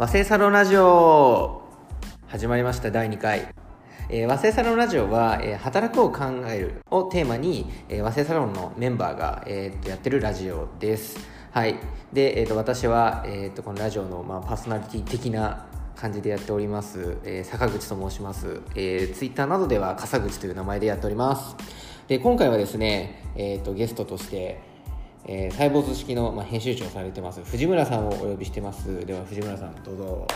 和製サロンラジオ。始まりました第2回、えー和製サロンラジオは、えー働くを考えるをテーマに、えー和製サロンのメンバーが、えーとやってるラジオです。はい。で、えーっと私は、えーっとこのラジオの、まあ、パーソナリティ的な感じでやっております、えー坂口と申します、えー、ツイッターなどでは笠口という名前でやっております。で今回はですね、えーっとゲストとしてえー、サイボーズ式の、まあ、編集長をされてます藤村さんをお呼びしてます。では藤村さんどうぞ。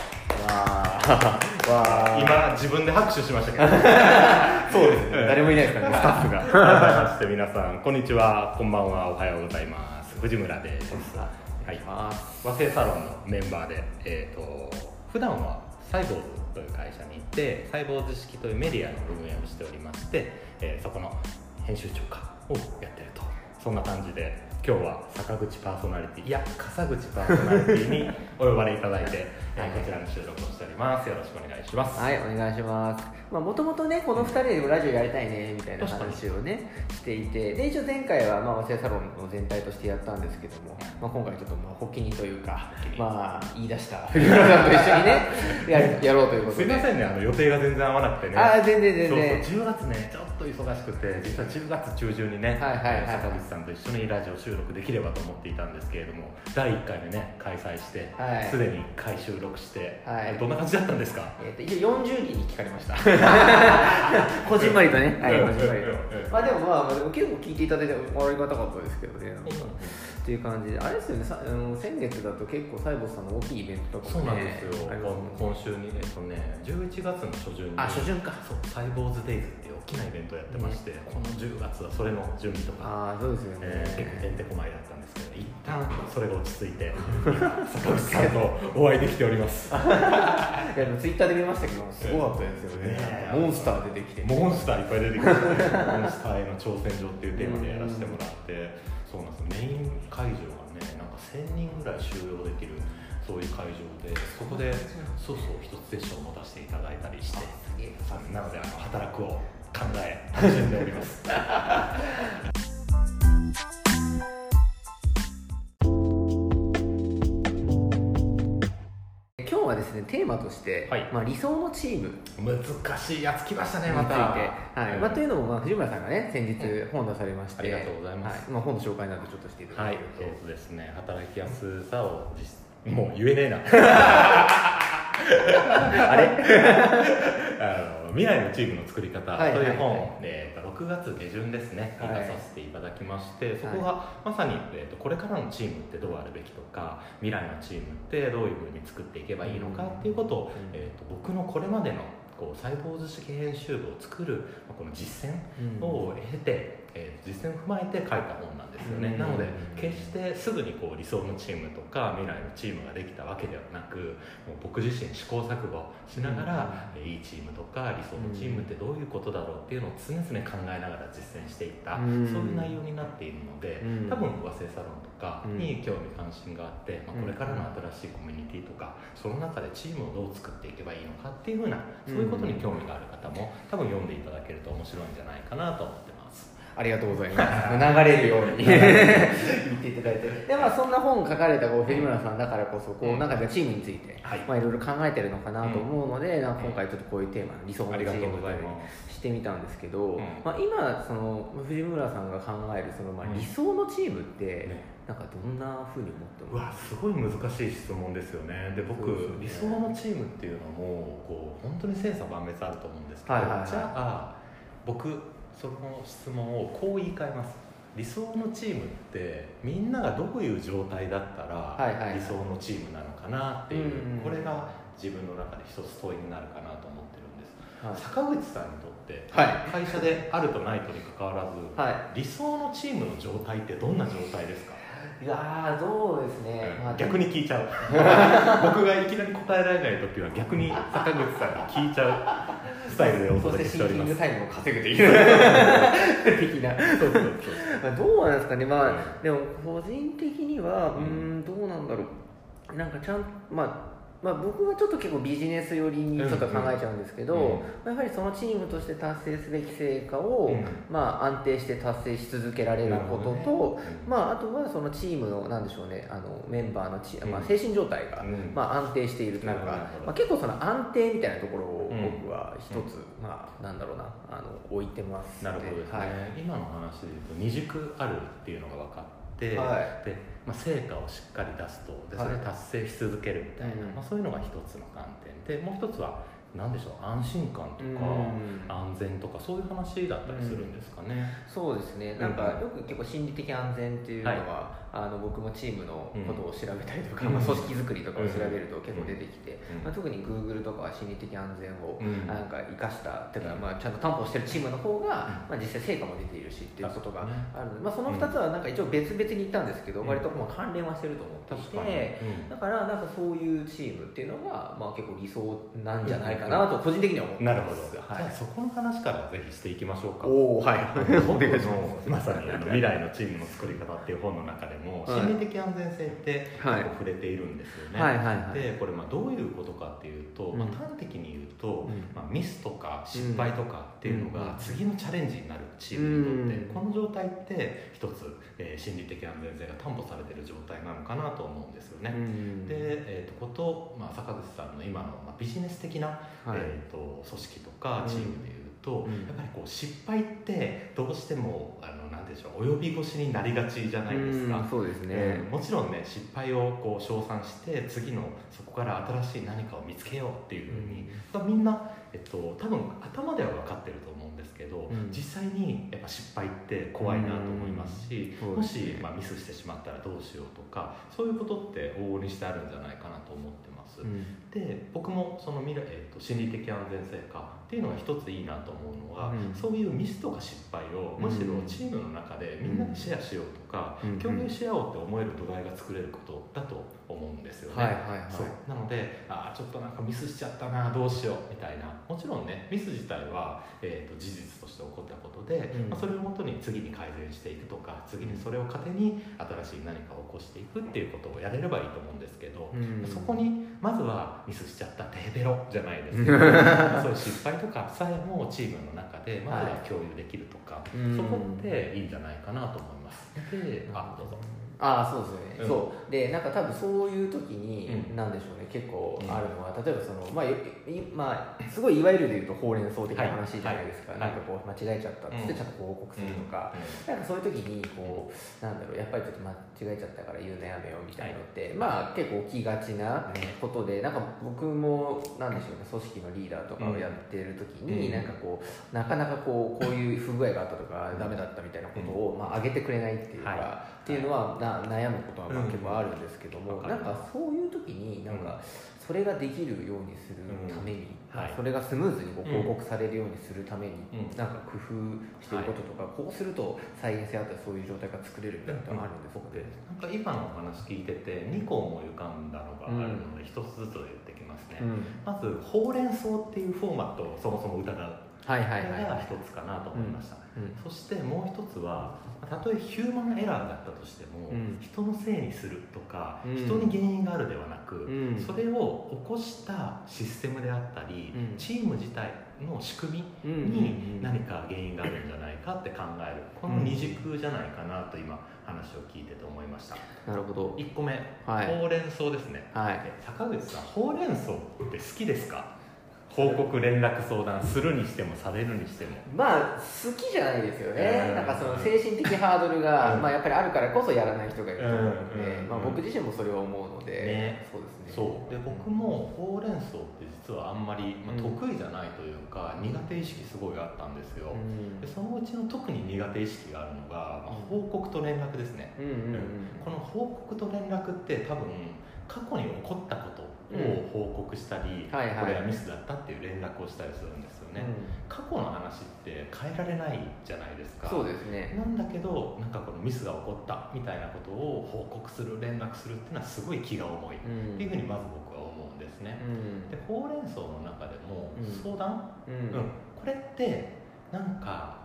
わー。わ ー今自分で拍手しましたけど。そうですね。誰もいないですからね。スタッフが。改めまして皆さんこんにちは。こんばんは。おはようございます。藤村です。はい。あ和製サロンのメンバーでえっ、と普段はサイボーズという会社に行ってサイボーズ式というメディアの運営をしておりまして、えーそこの編集長かをやってると。そんな感じで今日は坂口パーソナリティいや笠口パーソナリティにお呼ばれいただいて、えーこちらの収録をしております。よろしくお願いします。はいお願いします。もともとねこの2人でラジオやりたいねみたいな話をねしていて。で一応前回は、まあ、和製サロンの全体としてやったんですけども、まあ、今回ちょっとまあ発起人というかまあ言い出した藤村さんと一緒にね やるやろうということで。すいませんねあの予定が全然合わなくてね。あー全然全然。そうそう10月ねちょっと忙しくて実は10月中旬にね、はいはいはい。坂口さんと一緒にラジオ収録できればと思っていたんですけれども第1回目ね開催してはい。すで、に1回収録して、はい。どんな感じだったんですか？えー、と一応40人に聞かれました。こじんまりとね、はい、うん。こじんまりとまあでもまあ結構聞いていただいてありがたかったですけどねっていう感じ。であれですよね。さあの先月だと結構サイボーさんの大きいイベントとかそうなんですよ、ね。今週にえっとね11月の初旬に。あ初旬か。そうサイボーズデイズっていう大きなイベントをやってまして、この10月はそれの準備とかああそうですよね、えー、結構てんてこまいだったんですけど一旦それが落ち着いて今坂口さんとお会いできております。いやでもツイッターで見ましたけどすごかったですよね。ねモンスター出てきて。モンスターいっぱい出てきてモンスターへの挑戦状っていうテーマでやらせてもらってそうなんですメイン会場がねなんか1000人ぐらい収容できるそういう会場でそこでそうそう一つセッションを持たせていただいたりしてさなのであの働くを考え楽しんでおります。日はですねテーマとして、はい。まあ、理想のチーム。難しいやつ来ましたねまた。はい。まあ、というのも、まあ、藤村さんがね先日本出されまして。ありがとうございます。はい。まあ、本の紹介などちょっとしていただはいけると、そうですね。働きやすさを実もう言えねえな。あれ？あの未来のチームの作り方はいという本はいを、えーと6月下旬ですねにはい。出させていただきまして、そこがまさに、えーとこれからのチームってどうあるべきとか未来のチームってどういうふうに作っていけばいいのかっていうことを、うん。えーと僕のこれまでのこうサイボーズ式編集部を作るまあこの実践を経て、えー実践を踏まえて書いた本なんですよね、うん。なので決してすぐにこう理想のチームとか未来のチームができたわけではなくもう僕自身試行錯誤しながら、えーいいチームとか理想のチームってどういうことだろうっていうのを常々考えながら実践していった、うん。そういう内容になっているので、うん。多分和製サロンとかに興味関心があって、まあ、これからの新しいコミュニティとかその中でチームをどう作っていけばいいのかっていうふうなそういうことに興味がある方も多分読んでいただけると面白いんじゃないかなと思。ありがとうございます。流れるように。言っていただいて。でまあそんな本を書かれたこう藤村さんだからこそこうなんかチームについて、はい。まあいろいろ考えてるのかなと思うので、なんか今回ちょっとこういうテーマ理想のチームというしてみたんですけど、うん。まあ、今その藤村さんが考えるそのまあうん理想のチームって、ね。なんかどんなふうに思ってうわすごい難しい質問ですよね。で僕ね。理想のチームっていうのもこう本当に千差万別あると思うんですけど、はいはいはい。じゃあ僕その質問をこう言い換えます。理想のチームってみんながどういう状態だったら理想のチームなのかなっていう、これが自分の中で一つ問いになるかなと思ってるんです、はい。坂口さんにとって、はい。会社であるとないとにかかわらず、は理想のチームの状態ってどんな状態ですか？いやーどうですね、まあ、逆に聞いちゃう。僕がいきなり答えられない時は逆に坂口さんに聞いちゃうスタイルでおそして届けしております。シンキングタイムを稼ぐという。的な。そうそうそうまあどうなんですかね、まあうん。でも個人的には、うん、どうなんだろう、なんかちゃん、まあ、まあ、僕はちょっと結構ビジネス寄りにちょっと考えちゃうんですけど、うんうん。まあやはりそのチームとして達成すべき成果を、うん。まあ、安定して達成し続けられることと、ね。うん。まあ、あとはそのチームのなんでしょうねあのメンバーのチ、まあ、うん。精神状態が、うん。まあ、安定しているというかまあ、結構その安定みたいなところをうん僕は一つ、まあ、なんだろうなあの置いてますなるほどですね、はい。今の話で言うと二軸あるっていうのが分かって、はい。でまあ、成果をしっかり出すとでそれを達成し続けるみたいな、うん。まあ、そういうのが一つの観点でもう一つは何でしょう安心感とか、うん。安全とかそういう話だったりするんですかね、そうですね。なんかよく結構心理的安全っていうのは、あの僕もチームのことを調べたりとか、うん。まあ、組織づくりとかを調べると結構出てきて、うん。まあ、特に Google とかは心理的安全をうん。なんか生かした、てかまあちゃんと担保してるチームの方が、まあ、実際成果も出ているしっていうことがあるので、まあ、その2つはなんか一応別々に言ったんですけど、うん。割とまあ関連はしてると思っていて。うん。だからなんかそういうチームっていうのが、まあ、結構理想なんじゃないかなと個人的には思ってなるほど、ます。じゃあそこの話からぜひしていきましょうか。おおはい。お願いしまさにあの未来のチームの作り方っていう本の中でも、はい。心理的安全性って結構はい触れているんですよね、はいはいはい。でこれまあどういうことかっていうと、うん。まあ、端的に言うと、うん。まあ、ミスとか失敗とかっていうのうん。が次のチャレンジになるチームにとって、うん。この状態って一つ、えー心理的安全性が担保されている状態なのかなと思うんですよね、うん。で、えー、とこと、まあ、坂口さんの今の、まあ、ビジネス的な、はい。えー、と組織とかチームでと、うん。やっぱりこう失敗ってどうしてもあのなんでしょう及び腰になりがちじゃないですか。うん。そうですね。うん、もちろんね失敗をこう称賛して次のそこから新しい何かを見つけようっていうふうに、まあみんな、えっと、多分頭では分かってると思うんですけど、うん。実際にやっぱ失敗って怖いなと思いますし、うん。もし、まあ、ミスしてしまったらどうしようとかそういうことって往々にしてあるんじゃないかなと思ってます。うん。で僕もその未来、えー、と心理的安全性かっていうのが一ついいなと思うのは、うん。そういうミスとか失敗をむしろチームの中でみんなでシェアしようとか、うん。共有し合おうって思える土台が作れることだと思うんですよね。はいはいはい。そう。なのであーちょっとなんかミスしちゃったなどうしようみたいな。もちろんねミス自体は、えー、と事実として起こったことで、うん。まあ、それをもとに次に改善していくとか次にそれを糧に新しい何かを起こしていくっていうことをやれればいいと思うんですけど、うん。そこにまずはミスしちゃったテーベロじゃないですけど そういう失敗とかさえもチームの中でまずは共有できるとか、うん。そこっていいんじゃないかなと思います。であどうぞああそうですよね、うん。そう。でなんか多分そういう時に、うん。なんでしょうね。結構あるのは、例えばそのまあまあすごいいわゆるで言うとほうれん草的な話じゃないですか、はい。なんかこう間違えちゃったっつってうん。ちゃんと報告するとか、なんかそういう時にこうなんだろうやっぱりちょっと間違えちゃったから言うのやめようみたいなのって、まあ結構起きがちなことでなんか僕もなんでしょうね組織のリーダーとかをやってる時に、うん。なんかこうなかなかこうこういう不具合があったとかダメだったみたいなことを、まあ、上げてくれないっていうか、はいっていうのはな悩むことは結構あるんですけども、わかるなんかそういう時になんかそれができるようにするために、うん。はい。それがスムーズにこううん。報告されるようにするために、うん。なんか工夫してることとか、こうすると再現性あったりそういう状態が作れるみたいなのがあるんですかね。なんか今のお話聞いてて2個思い浮かんだのがあるので1つずつ言ってきますね、うん。まずほうれん草っていうフォーマットをそもそも疑うはいはいはいはい。一つかなと思いました、うんそしてもう一つはたとえヒューマンエラーだったとしても、うん。人のせいにするとか、うん。人に原因があるではなく、うん。それを起こしたシステムであったり、うん。チーム自体の仕組みうんに何か原因があるんじゃないかって考える。この二軸じゃないかなと今話を聞いてて思いました。なるほど。1個目、はい。ほうれん草ですね。はい。え坂口さんほうれん草って好きですか？報告連絡相談するにしてもされるにしても。まあ好きじゃないですよね、うん。なんかその精神的ハードルが、うん。まあ、やっぱりあるからこそやらない人がいると思うので、うん。まあ、僕自身もそれは思うので、ね。そうですね。そう。で僕もほうれん草って実はあんまり、まあ、うん。得意じゃないというか、苦手意識すごいあったんですよ、うん。でそのうちの特に苦手意識があるのが、まあ報告と連絡ですね、この報告と連絡って多分過去に起こったことを報告したり、はいはい。これはミスだったっていう連絡をしたりするんですよね、過去の話って変えられないじゃないですか。そうですね。なんだけどなんかこのミスが起こったみたいなことを報告する連絡するっていうのはすごい気が重い、うんっていうふうにまず僕は思うんですね、うん。でほうれん草の中でもうん。相談、うん。うん。これってなんか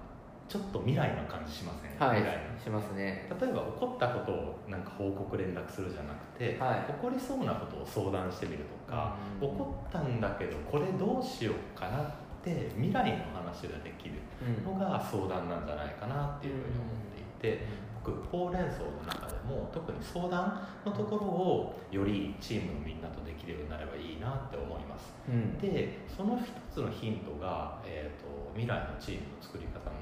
ちょっと未来の感じしません、はい。未来の。しますね。例えば起こったことをなんか報告連絡するじゃなくて、はい。起こりそうなことを相談してみるとか、うん。起こったんだけどこれどうしようかなって未来の話ができるうん。のが相談なんじゃないかなっていうふうに思っていて、僕ほうれん草の中でも特に相談のところをよりチームのみんなとできるようになればいいなって思います。うん。でその一つのヒントが、えー、と未来のチームの作り方の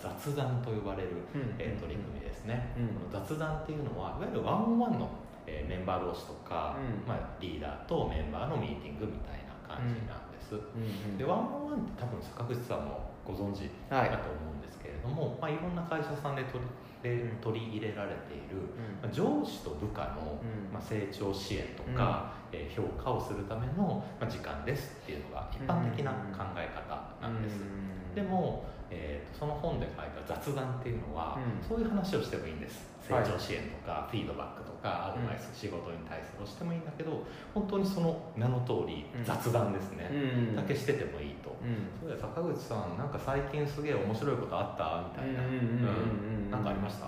雑談と呼ばれる、うん。えー取り組みですね、うん。この雑談っていうのはいわゆるワンオンワンの、えーメンバー同士とか、うん。まあ、リーダーとメンバーのミーティングみたいな感じなんです、うんでワンオンワンって多分坂口さんもご存知はいだと思うんですけれども、い。まあ、いろんな会社さんで取りで取り入れられている、うん。まあ上司と部下の、うん。まあ、成長支援とか、えー評価をするための、まあ、時間ですっていうのが一般的な考え方なんです、うん。でも、えーとその本で書いた雑談っていうのは、うん。そういう話をしてもいいんです。成はい。長支援とか、フィードバックとかアドバイス、仕事に対するをしてもいいんだけど本当にその名の通りうん。雑談ですね、うん。だけしててもいいと、うん。そう坂口さんなんか最近すげえ面白いことあった？みたいな、うんうんかありました？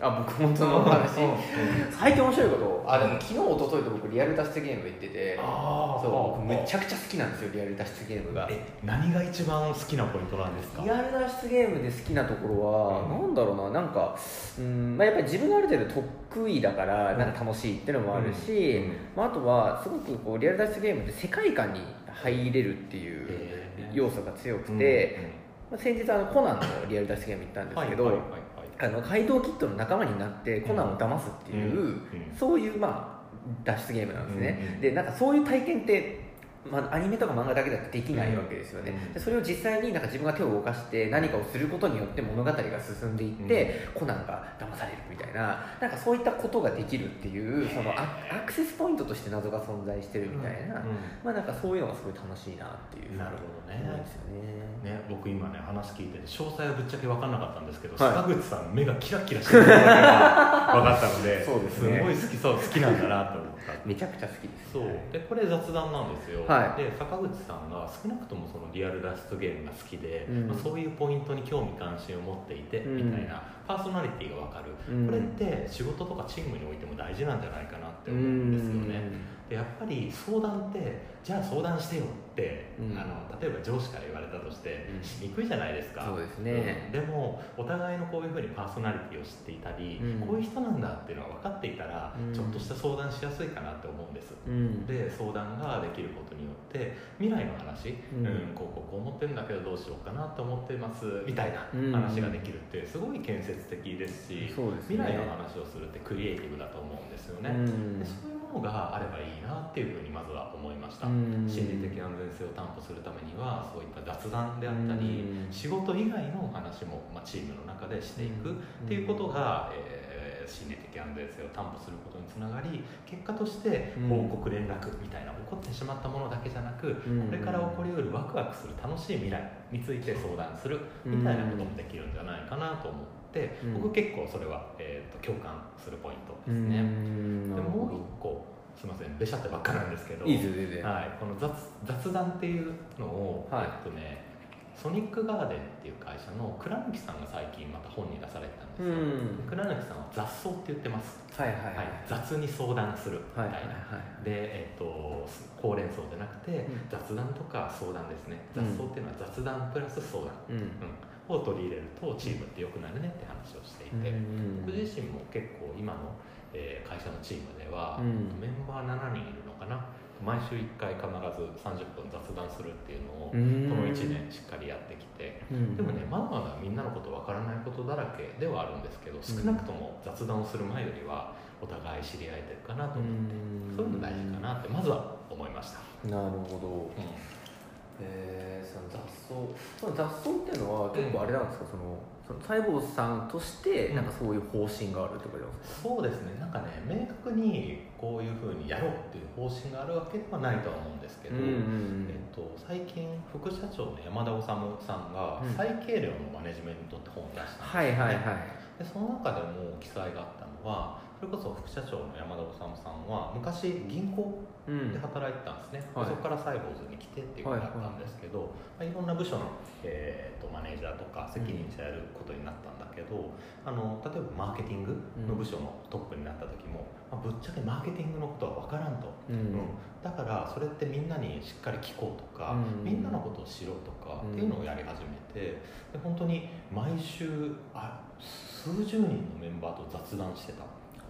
あ僕本当のお話うん最近面白いことあでも昨日一昨日と僕リアル脱出ゲーム行ってて。そう僕めちゃくちゃ好きなんですよリアル脱出ゲームが。え何が一番好きなポイントなんですか？リアル脱出ゲームで好きなところは、うん。なんだろうななんかうん、まあ、やっぱり自分がある程度得意だからうん。なんか楽しいっていうのもあるし、うん。まあ、あとはすごくこうリアル脱出ゲームって世界観に入れるっていう要素が強くて、うんまあ、先日あのコナンのリアル脱出ゲーム行ったんですけど、はいはいはいはいあの怪盗キットの仲間になってコナンを騙すっていう、そういうまあ脱出ゲームなんですね、でなんかそういう体験ってまあ、アニメとか漫画だけだとできないわけですよね、うん。でそれを実際になんか自分が手を動かして何かをすることによって物語が進んでいって、コナンが騙されるみたいな。なんかそういったことができるっていうそのアアクセスポイントとして謎が存在してるみたいな、うん。まあなんかそういうのがすごい楽しいなっていう。なるほどね。ね。ね、僕今ね話聞いてて詳細はぶっちゃけ分かんなかったんですけど、はい。坂口さんの目がキラキラしてるのが 分かったのでそうですね。ごい好きそう好きなんだなと思っためちゃくちゃ好きですそう。でこれ雑談なんですよ、はいで坂口さんが少なくともそのリアル脱出ゲームが好きで、うん。まあ、そういうポイントに興味関心を持っていて、うん。みたいなパーソナリティが分かる、うん。これって仕事とかチームにおいても大事なんじゃないかなって思うんですよね、でやっぱり相談ってじゃあ相談してよって、うん。あの例えば上司から言われたとして、うん。しにくいじゃないですか。そうですね。うん。でもお互いのこういうふうにパーソナリティを知っていたり、うん。こういう人なんだっていうのが分かっていたら、うん。ちょっとした相談しやすいかなって思うんです、うん。で相談ができることによって未来の話、うん。こうこうこう思ってるんだけどどうしようかなと思ってますみたいなうん。話ができるってすごい建設的ですし、そうですね。未来の話をするってクリエイティブだと思うんですよね、うん。でそういうものがあればいいなっていうふうにまずは思いました、うん。心理的安全性を担保するためにはそういった雑談であったり、うん。仕事以外のお話も、まあ、チームの中でしていくっていうことが、えー心理的安全性を担保することにつながり結果としてうん。報告連絡みたいな起こってしまったものだけじゃなく、うん。これから起こりうるワクワクする楽しい未来について相談するみたいなこともできるんじゃないかなと思って、うん僕結構それは、えー、と共感するポイントうですね。ん。でもう一個すみませんべしゃってばっかなんですけどいいですよ全然。はい、この雑雑談っていうのを、はい。えっとねソニックガーデンっていう会社の倉貫さんが最近また本に出されてたんですよ、うん。倉貫さんは雑草って言ってます、はいはいはいはい、雑に相談するみたいな、はいはいはいで、えっとほうれん草じゃなくて、うん。雑談とか相談ですね。雑うん。草っていうのは雑談プラス相談、うん。うんを取り入れるとチームって良くなるねって話をしていて、うん僕自身も結構今の、えー会社のチームでは、うん。メンバー7人いるのかな？毎週1回必ず30分雑談するっていうのを、うん。この1年しっかりやってきて、うん。でもねまだまだみんなのことわからないことだらけではあるんですけど少なくとも雑談をする前よりはお互い知り合えてるかなと思って、そういうの大事かなってまずは思いました、なるほどえー、その雑草。その雑草っていうのは結構あれなんですか、そのその細胞さんとしてうん。なんかそういう方針があるってことですか、そうですね。なんかね明確にこういうふうにやろうっていう方針があるわけではないとは思うんですけど、うんえっと、最近副社長の山田治さんがうん。再計量のマネジメントって本を出したんですよね。はいはいはい。でその中でも記載があったのはそれこそ副社長の山田治さんは昔銀行うん。で働いてたんですね、はい。そこからサイボーズに来てっていうことだったんですけど、いまあ、いろんな部署の、えー、とマネージャーとか責任者やることになったんだけど、あの例えばマーケティングの部署のトップになった時も、まあぶっちゃけマーケティングのことは分からんと、うん。うん。だからそれってみんなにしっかり聞こうとか、うん。みんなのことを知ろうとかっていうのをやり始めてで本当に毎週あ数十人のメンバーと雑談してた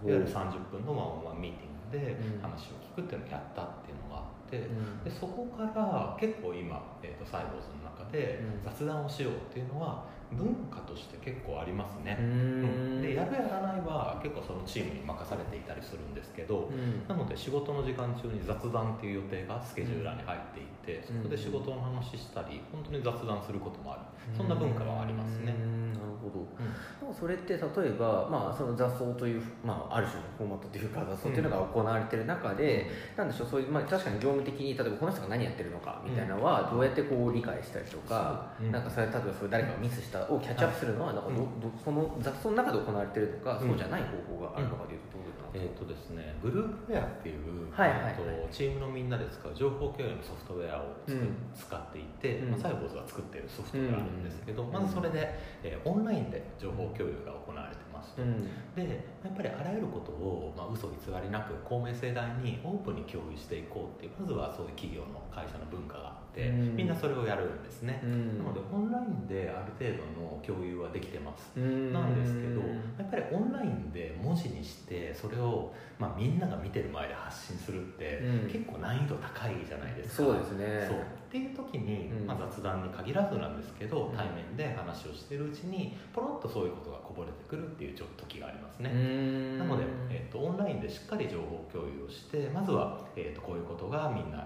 いわゆる30分のワンオンワンミーティングでうん。話を聞くっていうのをやったっていうのがあって、うん。でそこから結構今、えー、とサイボーズの中でうん。雑談をしようっていうのは文化として結構ありますね。う、ん。でやるやらないは結構そのチームに任されていたりするんですけど、うん。なので仕事の時間中に雑談っていう予定がスケジューラーに入っていて、うん。そこで仕事の話したり本当に雑談することもある。そんな文化はありますね、うん。なるほど。うん。でもそれって例えば、まあ、その雑草という、まあ、ある種のフォーマットというか雑草というのが行われている中で、なんでしょうそういう、まあ、確かに業務的に例えばこの人が何やってるのかみたいなのはどうやってこう理解したりとか、うん。なんかそれ例えばそれ誰かがミスしたをキャッチアップするのはなんかど、うん。どその雑草の中で行われているのか、うん。そうじゃない方法があるのかというとどういうことなんえーとですね、グループウェアっていう、はいはいはい。チームのみんなで使う情報共有のソフトウェアを作,、うん。使っていて、うん。まあ、サイボーズが作っているソフトウェアがあるんですけど、うん。まずそれで、えーオンラインで情報共有が行われてます。と、うん。でやっぱりあらゆることを、まあ、嘘偽りなく公明正大にオープンに共有していこうっていうまずはそういう企業の会社の文化があって、うん。みんなそれをやるんですね、うん。なのでオンラインである程度の共有はできてます。うん。なんですけどやっぱりオンラインで文字にしてそれを、まあ、みんなが見てる前で発信するって、うん。結構難易度高いじゃないですか。そうですね。そう。っていう時に、うん。まあ、雑談に限らずなんですけど、うん対面で話をしているうちにポロッとそういうことがこぼれてくるっていうちょ時がありますね、うん。なので、えー、とオンラインでしっかり情報共有をしてまずは、えー、とこういうことがみんな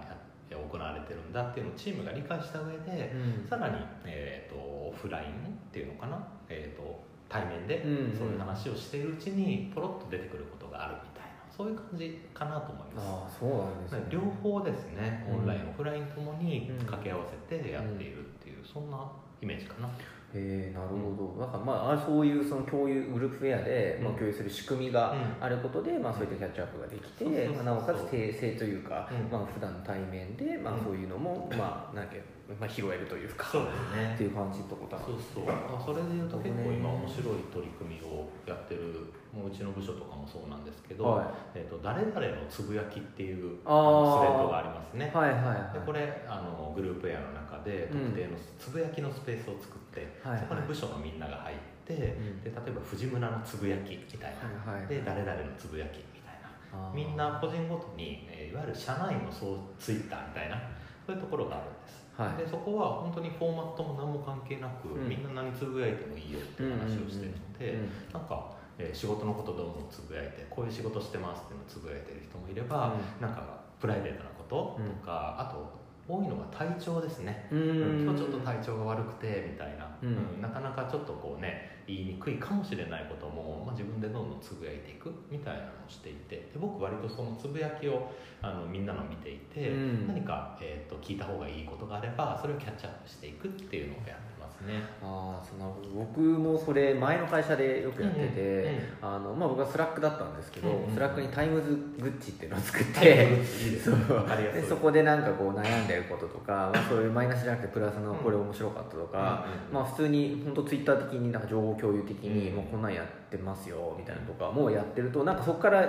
や行われてるんだっていうのをチームが理解した上で、うん。さらに、えー、とオフラインっていうのかな、えー、と対面でうんそういう話をしているうちにポロッと出てくることがあるみたいなそういう感じかなと思います。そうなんですね。両方ですねうん。オンライン、オフラインともにうん掛け合わせてやっているっていう、そんなイメージかなへえなるほど、だからまああそういうその共有グループウェアで、まあ、うん共有する仕組みがうん。あることで、まあ、そういったキャッチアップができて、まあなおかつ訂正というか、うん。まあ普段の対面で、まあ、うん。そういうのも、まあなんか、まあ、拾えるというか、そうですね。っていう感じってことなんそうそう。あそれでいうと結構今面白い取り組みをやってるもううちの部署とかもそうなんですけど、はい。えー、と誰々のつぶやきっていうあのスレッドがありますね、はいはいはい。でこれあのグループエアの中で特定のつぶやきのスペースを作って、はいはい。そこに部署のみんなが入って、ん。で例えば藤村のつぶやきみたいな、はいはいで誰々のつぶやきみたいな。みんな個人ごとに、えーいわゆる社内のそうツイッターみたいなそういうところがあるんです、はい。でそこは本当にフォーマットも何も関係なく、うん。みんな何つぶやいてもいいよっていう話をしてるので、うんなんか、えー仕事のことどんどんつぶやいてこういう仕事してますっていうのをつぶやいてる人もいれば、なんかプライベートなこととか、あと多いのが体調ですね、うん。今日ちょっと体調が悪くてみたいな、うん。うんなかなかちょっとこうね言いにくいかもしれないことも、まあ、自分でどんどんつぶやいていくみたいなのをしていて。で僕割とそのつぶやきをあのみんなの見ていて、うん。何か、えー、と聞いた方がいいことがあればそれをキャッチアップしていくっていうのをやってね。ああそうなるほど。僕もそれ前の会社でよくやってて、あのまあ、僕は Slack だったんですけど、 Slack に times グッチっていうのを作って、でそこでなんかこう悩んでることとか、まあ、そういうマイナスじゃなくてプラスのうんこれ面白かったとか、うんまあ、普通に本当ツイッター的になんか情報共有的に、うんもうこんなんやってますよみたいなのとかもうやってるとなんかそこから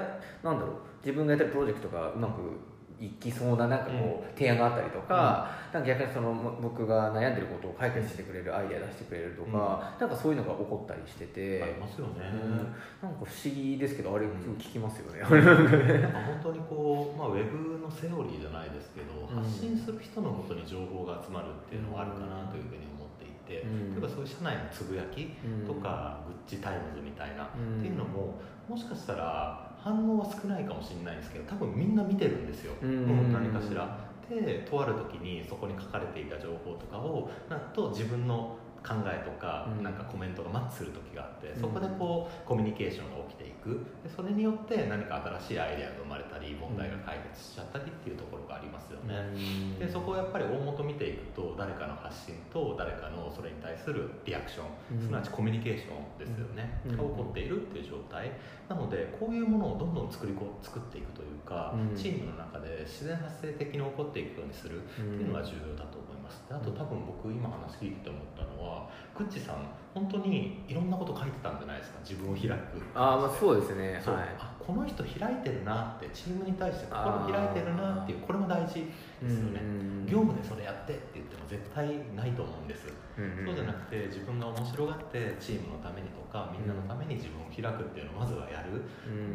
なんだろう自分がやってるプロジェクトがうまくいきそうななんかこう提案があったりとか,、なんか逆にそのも僕が悩んでることを解決してくれるアイデア出してくれるとか、なんかそういうのが起こったりしてて、ありますよね、うん。なんか不思議ですけどあれ聞きますよね、なんか本当にこう、まあ、ウェブのセオリーじゃないですけど、うん。発信する人のもとに情報が集まるっていうのはあるかなというふうに思っていて、うん。例えばそういう社内のつぶやきうん。とか、グッチタイムズみたいな、うん。っていうのももしかしたら反応は少ないかもしれないんですけど多分みんな見てるんですよ、うんうん何かしら。でとある時にそこに書かれていた情報とかをなんと自分の考えとか、うん。なんかコメントがマッチする時があってそこでこうコミュニケーションが起きていく。でそれによって何か新しいアイデアが生まれたり問題が解決しちゃったりっていうところがありますよね、でそこをやっぱり大元見ていくと誰かの発信と誰かのそれに対するリアクション、すなわちコミュニケーションですよね、が起こっているっていう状態。なのでこういうものをどんどん作りこ作っていくというか、チームの中で自然発生的に起こっていくようにするっていうのが重要だと思います。であと多分僕今話聞いてて思ったのはグッチさん本当にいろんなこと書いてたんじゃないですか？自分を開く。あまあそうですね。はい、あこの人開いてるなってチームに対して心開いてるなっていうこれも大事ですよね。業務でそれやってって言っても絶対ないと思うんです、そうじゃなくて自分が面白がってチームのためにとかみんなのために自分を開くっていうのをまずはやる、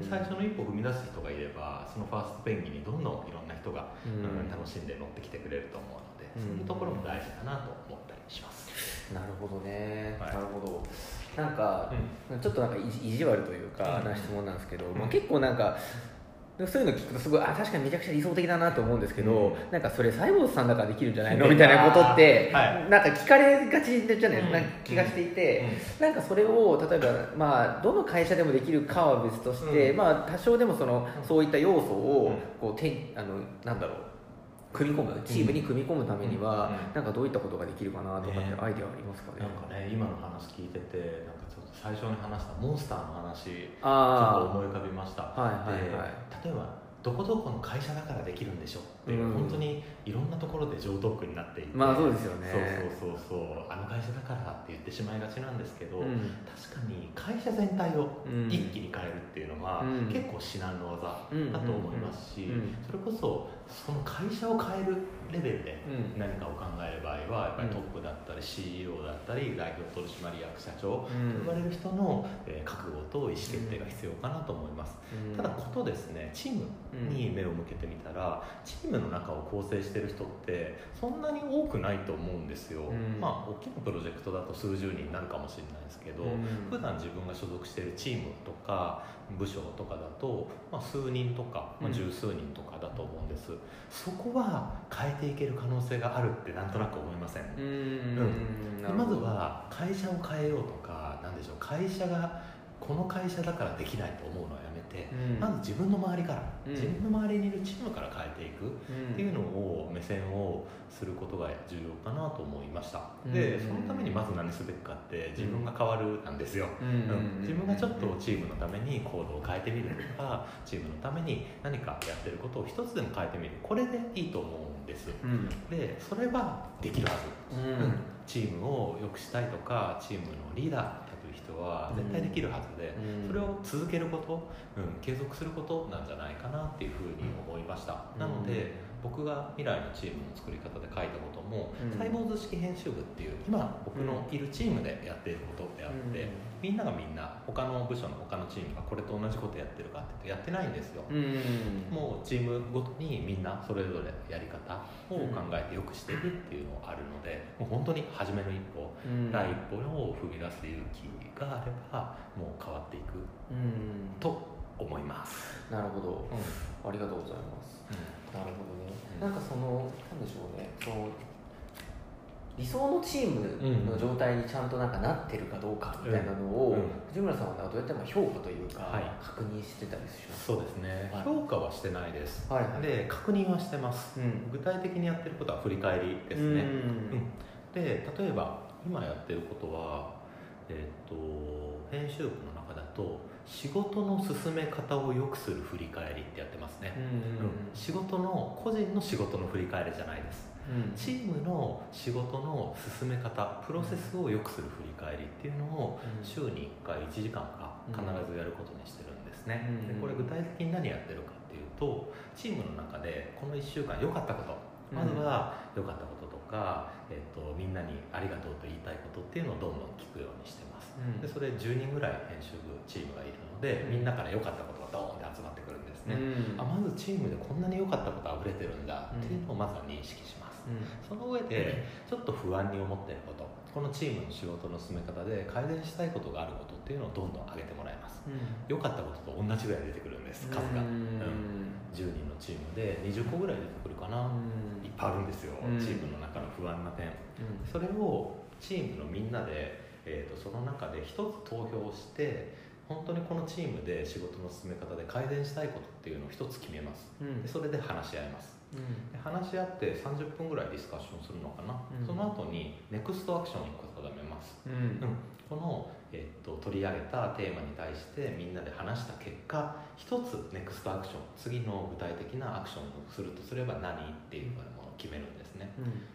最初の一歩踏み出す人がいればそのファーストペンギンにどんどんいろんな人が、うん楽しんで乗ってきてくれると思うので、そういうところも大事だなと思ったりします。なるほどね、はい、なるほど。なんか、うん、ちょっとなんか意地悪というか、な質問なんですけど、まあ、結構なんかそういうの聞くとすごいあ確かにめちゃくちゃ理想的だなと思うんですけど、うん、なんかそれサイボーズさんだからできるんじゃないの？みたいなことって、はい、なんか聞かれがちじゃない？ですか、気がしていて、うん、なんかそれを例えば、まあ、どの会社でもできるかは別として、うん、まあ、多少でもそのそういった要素をこうてあのなんだろう組み込むチームに組み込むためには、なんかどういったことができるかなとかってアイデアありますかね、なんかね今の話聞いててなんかちょっと最初に話したモンスターの話ちょっと思い浮かびました、はいはいはい、例えばどこどこの会社だからできるんでしょっていう、うん、本当にいろんなところで上等句になっていてまあそうですよね。そうそうそうそうあの会社だからって言ってしまいがちなんですけど、うん、確かに会社全体を一気に変えるっは、うん、結構至難の技だと思いますし、それこそその会社を変えるレベルで何かを考える場合はやっぱりトップだったり CEO だったり代表取締役社長と呼ばれる人の覚悟と意思決定が必要かなと思います、ただことですねチームに目を向けてみたらチームの中を構成してる人ってそんなに多くないと思うんですよ、まあ大きなプロジェクトだと数十人になるかもしれないですけど、普段自分が所属してるチームとか部署とかだと、まあ、数人とか、まあ、十数人とかだと思うんです、そこは変えていける可能性があるってなんとなく思いません？うん、まずは会社を変えようとかなんでしょう会社がこの会社だからできないと思うのはて、うん、まず自分の周りから、うん、自分の周りにいるチームから変えていくっていうのを目線をすることが重要かなと思いました、うん、でそのためにまず何すべきかって自分が変わるなんですよ、自分がちょっとチームのために行動を変えてみるとかチームのために何かやってることを一つでも変えてみる。これでいいと思うんです、でそれはできるはず、チームを良くしたいとかチームのリーダー人は絶対できるはずで、うん、それを続けること、うん、継続することなんじゃないかなっていうふうに思いました、なので僕が未来のチームの作り方で書いたことも、サイボーズ式編集部っていう今僕のいるチームでやっていることであって、みんながみんな他の部署の他のチームがこれと同じことやってるかってやってないんですよ、もうチームごとにみんなそれぞれやり方を考えてよくしていくっていうのがあるのでもう本当に初めの一歩、第一歩を踏み出す勇気があればもう変わっていく、と思います。なるほど、ありがとうございます、なるほどね、なんかそのなんでしょうね。その理想のチームの状態にちゃんとなんかなってるかどうかみたいなのを、藤村さんはどうやって評価というか、確認してたりします？そうですね、はい、評価はしてないです、はいはい、で確認はしてます、うん、具体的にやってることは振り返りですね、うん、で例えば今やってることはえっ、と編集部の中だと仕事の進め方を良くする振り返りってやってますね、うん、仕事の個人の仕事の振り返りじゃないです。チームの仕事の進め方プロセスを良くする振り返りっていうのを週に1回1時間か必ずやることにしてるんですね、でこれ具体的に何やってるかっていうとチームの中でこの1週間良かったこと。まずは良かったこととか、えーと、みんなにありがとうと言いたいことっていうのをどんどん聞くようにしてます、でそれ10人ぐらい編集部チームがいるのでみんなから良かったことがドーンって集まってくるんですね、あまずチームでこんなに良かったことあふれてるんだっていうのをまずは認識します。その上でちょっと不安に思っていることこのチームの仕事の進め方で改善したいことがあることっていうのをどんどん上げてもらいます。良、うん、かったことと同じぐらい出てくるんです数が、うん、10人のチームで20個ぐらい出てくるかな、いっぱいあるんですよ、チームの中の不安な点、それをチームのみんなで、えーと、その中で一つ投票して本当にこのチームで仕事の進め方で改善したいことっていうのを一つ決めます。うん。でそれで話し合いますうん。で話し合って30分ぐらいディスカッションするのかな、うん。その後にネクストアクションを1個定めます、うん。うん、この、えっと取り上げたテーマに対してみんなで話した結果一つネクストアクション次の具体的なアクションをするとすれば何っていうものを決めるんですね。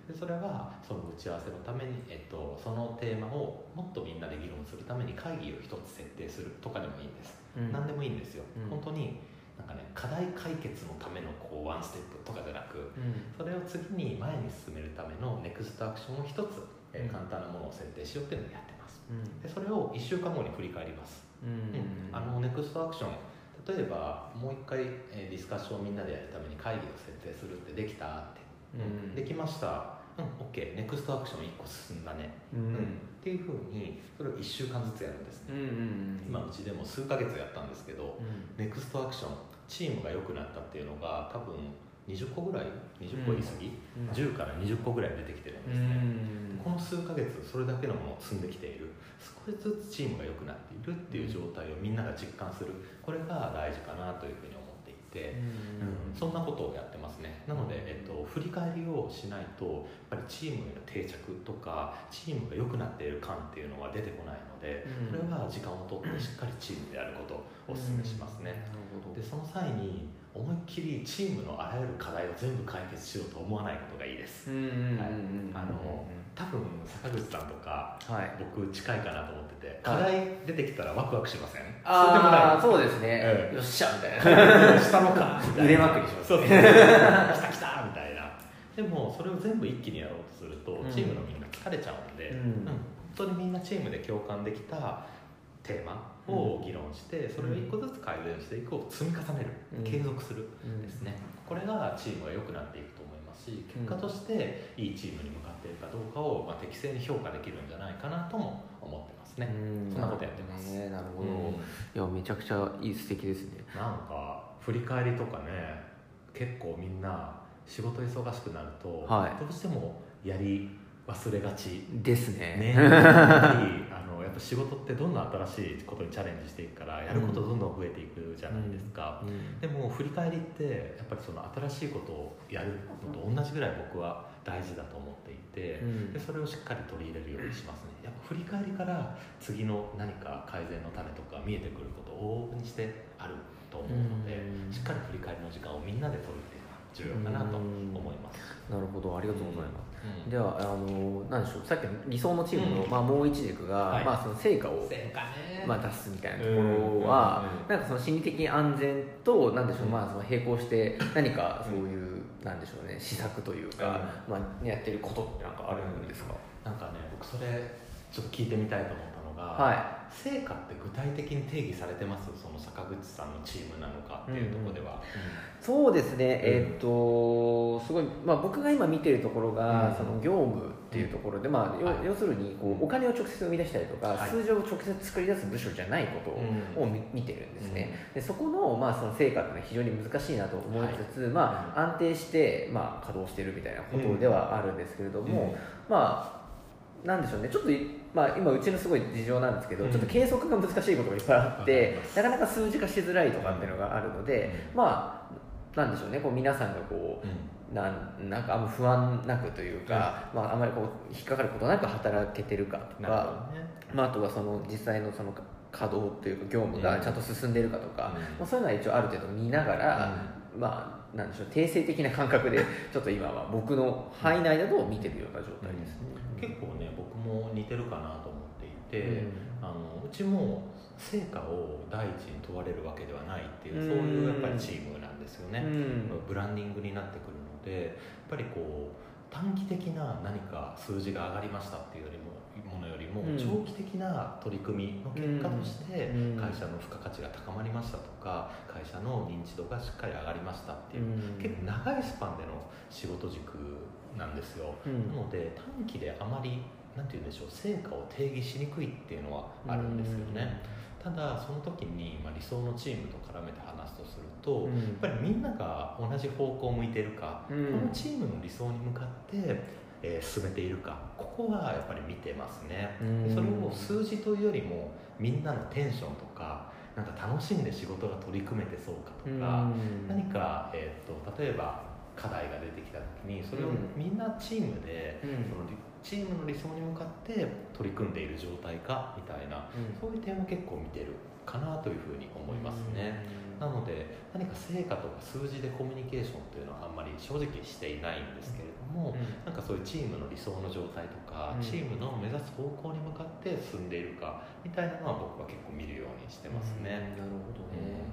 でそれはその打ち合わせのために、えっと、そのテーマをもっとみんなで議論するために会議を一つ設定するとかでもいいんです、うん。何でもいいんですよ、うん。本当になんかね課題解決のためのこうワンステップとかじゃなくうん。それを次に前に進めるためのネクストアクションを一つ、えーうん。簡単なものを設定しようっていうのをやってます。うん。でそれを1週間後に振り返ります、うん。うん。あのネクストアクション例えばもう一回、えーディスカッションをみんなでやるために会議を設定するってできたって、うん。できましたうん OK ネクストアクション1個進んだね、ううん。っていうふうにそれを1週間ずつやるんですね、うんうん今うちでも数ヶ月やったんですけど、うん。ネクストアクションチームが良くなったっていうのが多分20個ぐらい？20個言い過ぎ、うん。10から20個ぐらい出てきてるんうですね、ん。この数ヶ月それだけのものを積んできている。少しずつチームが良くなっているっていう状態をみんなが実感する。これが大事かなというふうにてうん。そんなことをやってますね。なので、えっと、振り返りをしないとやっぱりチームへの定着とかチームが良くなっている感っていうのは出てこないので、うん。それは時間をとってしっかりチームでやることをお勧めしますね、なるほど。でその際に思いっきりチームのあらゆる課題を全部解決しようと思わないことがいいです、あの多分坂口さんとかはい。僕近いかなと思っててはい。課題出てきたらワクワクしません？ああそそうですね。ええ。よっしゃみたいな。したのかみたいな腕まくりしますそう。そう来た来たみたいな。でもそれを全部一気にやろうとするとうん。チームのみんな疲れちゃうんで、うん。うん。本当にみんなチームで共感できたテーマを議論してそれを一個ずつ改善していくを積み重ねる、うん。継続するうん。ですね。これがチームが良くなっていくと思いますし結果としていいチームに向かっているかどうかを、まあ、適正に評価できるんじゃないかなとも思ってますね、うん。そんなことやってます。ねなるほど、うん。いやめちゃくちゃいい素敵ですね。なんか振り返りとかね結構みんな仕事忙しくなると、はい。どうしてもやり忘れがちですね。ね、やっぱりあのやっぱ仕事ってどんどん新しいことにチャレンジしていくからやることどんどん増えていくじゃないですか、うんでも振り返りってやっぱりその新しいことをやるのと同じぐらい僕は大事だと思っていて、うん。でそれをしっかり取り入れるようにしますね。やっぱ振り返りから次の何か改善の種とか見えてくることを往々にしてあると思うので、うん。しっかり振り返りの時間をみんなで取るっていう重要かなと思います、なるほど。ありがとうございます、うん。ではあのなんでしょう。さっきの理想のチームの、うん。まあ、もう一軸が、はい。まあ、その成果を、ね。まあ、出すみたいなところは、うん。なんかその心理的安全となんでしょう、うん。まあ、その並行して何かそういう、なんでしょうね施策というか、まあ、やってることってなんかあるんですか、なんかね僕それちょっと聞いてみたいと思ったのが、は成果って具体的に定義されてます？その坂口さんのチームなのかっていうところでは、そうですね、えーっとすごい、まあ、僕が今見てるところが、うん。その業務っていうところで、まあ要はい。要するにこうお金を直接生み出したりとか、はい。数字を直接作り出す部署じゃないことを見,、見てるんですね、でそこの,、まあその成果っていうのは非常に難しいなと思いつつ、まあ、安定して、まあ、稼働してるみたいなことではあるんですけれども、まあなんでしょうね。ちょっとい、まあ、今うちのすごい事情なんですけど、うん。ちょっと計測が難しいことがいっぱいあってなかなか数字化しづらいとかっていうのがあるので、まあなんでしょうね。こう皆さんがこううん。なんなんかあんま不安なくというか、まあ、あまりこう引っかかることなく働けてるかとか、どね。まあ、あとはその実際のその稼働というか業務がちゃんと進んでるかとか、うん。まあ、そういうのは一応ある程度見ながら、まあなんでしょう。定性的な感覚でちょっと今は僕の範囲内だと見てるような状態ですね。結構ね僕も似てるかなと思っていて、うん。あのうちも成果を第一に問われるわけではないっていう、うん。そういうやっぱりチームなんですよね、うん。ブランディングになってくるのでやっぱりこう短期的な何か数字が上がりましたっていうよりもものよりもうん。長期的な取り組みの結果としてうん。会社の付加価値が高まりましたとか会社の認知度がしっかり上がりましたっていう、うん。結構長いスパンでの仕事軸なんですよ、うん。なので短期であまりなんて言うんでしょう成果を定義しにくいっていうのはあるんですよね、ただその時に、まあ、理想のチームと絡めて話すとすると、うん。やっぱりみんなが同じ方向を向いているか、うん。このチームの理想に向かって、えー進めているかここがやっぱり見てますね、うそれを数字というよりもみんなのテンションとかなんか楽しんで仕事が取り組めてそうかとか、うん。何か、えー、と例えば課題が出てきた時にそれをうんみんなチームで、うん。そのリチームの理想に向かって取り組んでいる状態かみたいなうん。そういう点を結構見てるかなというふうに思いますね。なので何か成果とか数字でコミュニケーションというのはあんまり正直していないんですけれども、なんかそういうチームの理想の状態とか、うん。チームの目指す方向に向かって進んでいるかみたいなのは僕は結構見るようにしてますね。うん。なるほどね、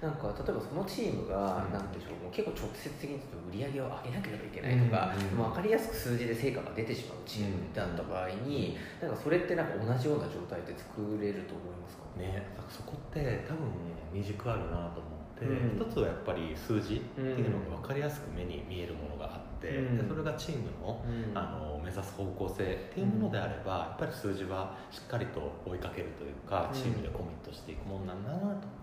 なんか例えばそのチームがでしょうもう結構直接的に売り上げを上げなければいけないとか、うん。もう分かりやすく数字で成果が出てしまうチームだった場合に、なんかそれってなんか同じような状態で作れると思いますか？ね、そこって多分二軸あるなと思って、うん。一つはやっぱり数字っていうのが分かりやすく目に見えるものがあって、うん。でそれがチームのうん。あの目指す方向性っていうものであれば、やっぱり数字はしっかりと追いかけるというかうん。チームでコミットしていくものなんだなと。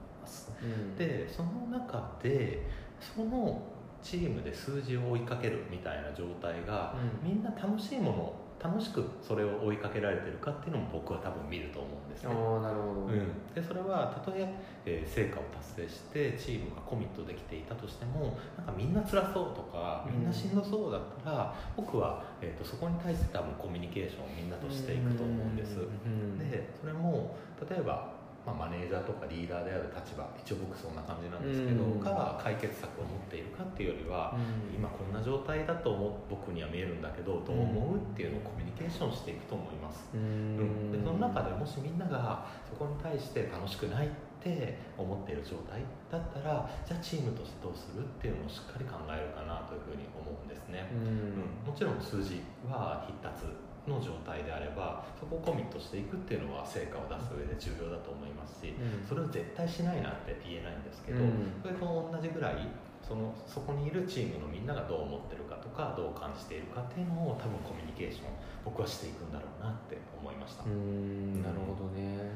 うん。でその中でそのチームで数字を追いかけるみたいな状態が、うん。みんな楽しいもの楽しくそれを追いかけられてるかっていうのも僕は多分見ると思うんですね。ああなるほど、うん、でそれはたとええー成果を達成してチームがコミットできていたとしてもなんかみんな辛そうとかみんなしんどそうだったら、僕は、えー、とそこに対して多分コミュニケーションをみんなとしていくと思うんです。うん。でそれも例えば、まあ、マネージャーとかリーダーである立場一応僕そんな感じなんですけど、うん。が解決策を持っているかっていうよりは、うん。今こんな状態だと思う僕には見えるんだけどどう思うっていうのをコミュニケーションしていくと思います。ううんん。でその中でもしみんながそこに対して楽しくないって思っている状態だったらじゃあチームとしてどうするっていうのをしっかり考えるかなというふうに思うんですね、うん。うん。もちろん数字は必達の状態であればそこをコミットしていくっていうのは成果を出す上で重要だと思いますしうん。それを絶対しないなって言えないんですけど、うん。それと同じぐらいそのそこにいるチームのみんながどう思ってるかとかどう感じているかっていうのを多分コミュニケーション僕はしていくんだろうなって思いました、うん。なるほどね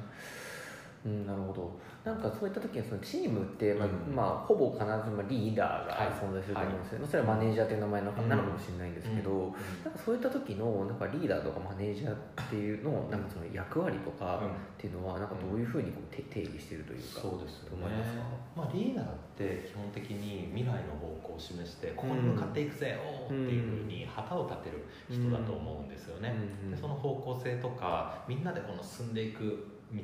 うん、なるほど。なんかそういった時にそのチームって、まあうん。まあ、ほぼ必ずまあリーダーがはい。存在すると思うんですよ、まあそれはマネージャーという名前なのかもしれないんですけど、うん。なんかそういった時のなんかリーダーとかマネージャーっていうのなんかその役割とかっていうのはなんかどういうふうにこう定定義しているというか、そうですまあ、リーダーって基本的に未来の方向を示してここに向かっていくぜ、おーっていうふうに旗を立てる人だと思うんですよね、うん。でその方向性とかみんなでこの進んでいく道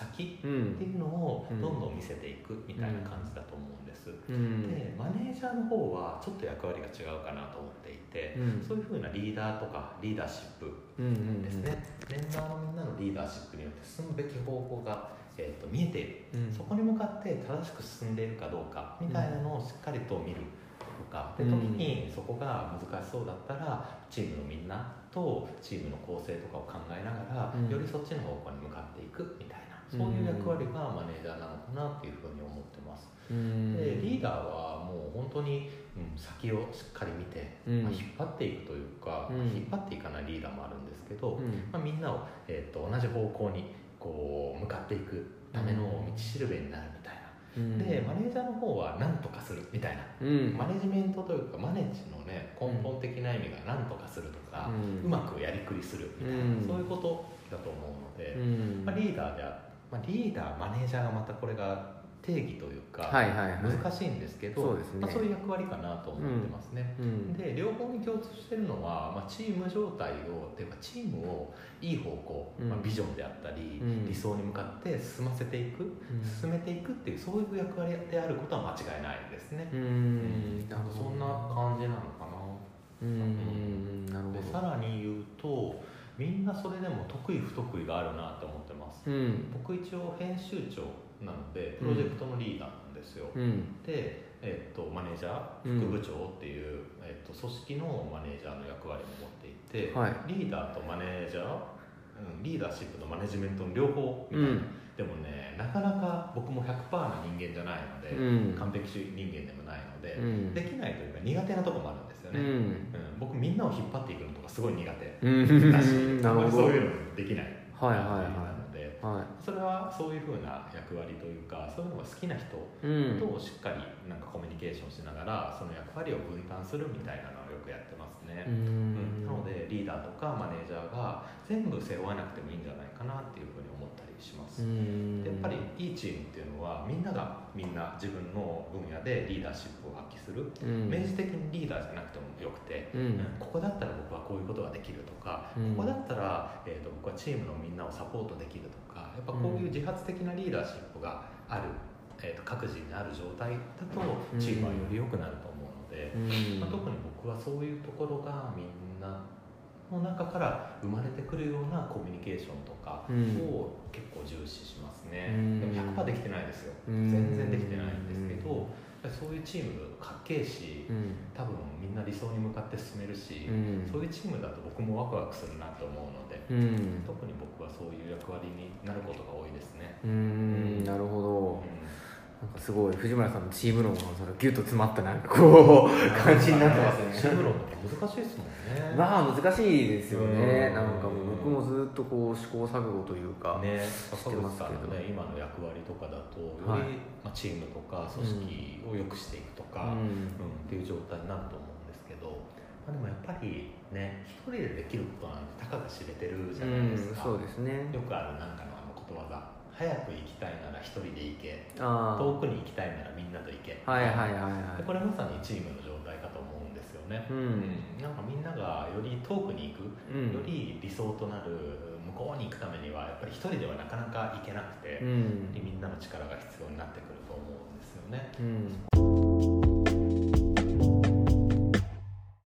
先うん。っていうのをうんどんどん見せていくみたいな感じだと思うんです、うん。でマネージャーの方はちょっと役割が違うかなと思っていて、うん。そういうふうなリーダーとかリーダーシップですね、メンバーのみんなのリーダーシップによって進むべき方向が、えー、と見えている、うん。そこに向かって正しく進んでいるかどうかみたいなのをしっかりと見るとか、でうん。時にそこが難しそうだったらチームのみんなとチームの構成とかを考えながら、うん。よりそっちの方向に向かっていくみたいなそういう役割がマネージャーなのかなっていうふうに思ってます。うん。でリーダーはもう本当に、うん、先をしっかり見て、うん。まあ、引っ張っていくというか、うん。引っ張っていかないリーダーもあるんですけど、うん。まあ、みんなを、えー、と同じ方向にこう向かっていくための道しるべになるみたいな、うん。でマネージャーの方は何とかするみたいな、うん。マネジメントというかマネージのね根本的な意味が何とかするとか、ううん。まくやりくりするみたいな、うん。そういうことだと思うので、うん。まあ、リーダーであ、まあ、リーダーマネージャーがまたこれが定義というか、はいはいはい。難しいんですけどそうまあ、そういう役割かなと思ってますね、うんで両方に共通してるのは、まあ、チーム状態をっていうかチームをいい方向、うん。まあ、ビジョンであったり、うん。理想に向かって進ませていく、ん。進めていくっていうそういう役割であることは間違いないですね、うん。なるほど。そんな感じなのかな。うん。なるほど。でさらに言うとみんなそれでも得意不得意があるなと思ってます。うん。僕一応編集長なのでプロジェクトのリーダーなんですよ、うん。で、えっとマネージャーうん。副部長っていう、えっと組織のマネージャーの役割も持っていて、はい。リーダーとマネージャー、うん、リーダーシップとマネジメントの両方みたいな、うん。でもねなかなか僕も100%な人間じゃないので、うん。完璧主義人間でもないので、うん。できないというか苦手なところもあるんですよね、うん。うん。僕みんなを引っ張っていくのとかすごい苦手うん。だし、そういうのできない。はいはいはいはそれはそういうふうな役割というかそういうのが好きな人としっかりなんかコミュニケーションしながらその役割を分担するみたいなのをよくやってますね、ううん。んなのでリーダーとかマネージャーが全部背負わなくてもいいんじゃないかなっていうふうに思ったりします、うん。でやっぱりいいチームっていうのはみんながみんな自分の分野でリーダーシップを発揮する、うん。明示的にリーダーじゃなくてもよくて、うん。ここだったら僕はこうか、うん。ここだったら、えー、と僕はチームのみんなをサポートできるとかやっぱこういう自発的なリーダーシップがある、えー、と各自にある状態だとうん。チームはより良くなると思うので、うん。まあ、特に僕はそういうところがみんなの中から生まれてくるようなコミュニケーションとかうん。を結構重視しますね、うん。でも100%できてないですよ。うん。全然できてないんですけどそういうチームかっけえしうん。多分みんな理想に向かって進めるし、うん。そういうチームだと僕もワクワクするなと思うので、うん。特に僕はそういう役割になることが多いですね。うん。なるほど。うんなんかすごい藤村さんのチーム論がそのギュッと詰まったなんかこう感じになってますね。チーム論って難しいですもんね。まあ難しいですよね。うん。なんかもう僕もずっとこう試行錯誤というか、ね、してますけど。ね今の役割とかだとより、はい。まあ、チームとか組織を良くしていくとか、うん。うんっていう状態になると思うんですけど、まあ、でもやっぱりね一人でできることなんてたかが知れてるじゃないですか、うん、そうですね。よくあるなんか早く行きたいなら一人で行け。あ遠くに行きたいならみんなと行け。あはいはいはいはい。でこれまさにチームの状態かと思うんですよね、うん。なんかみんながより遠くに行く、うん。より理想となる向こうに行くためにはやっぱり一人ではなかなか行けなくて、うん。みんなの力が必要になってくると思うんですよね。うん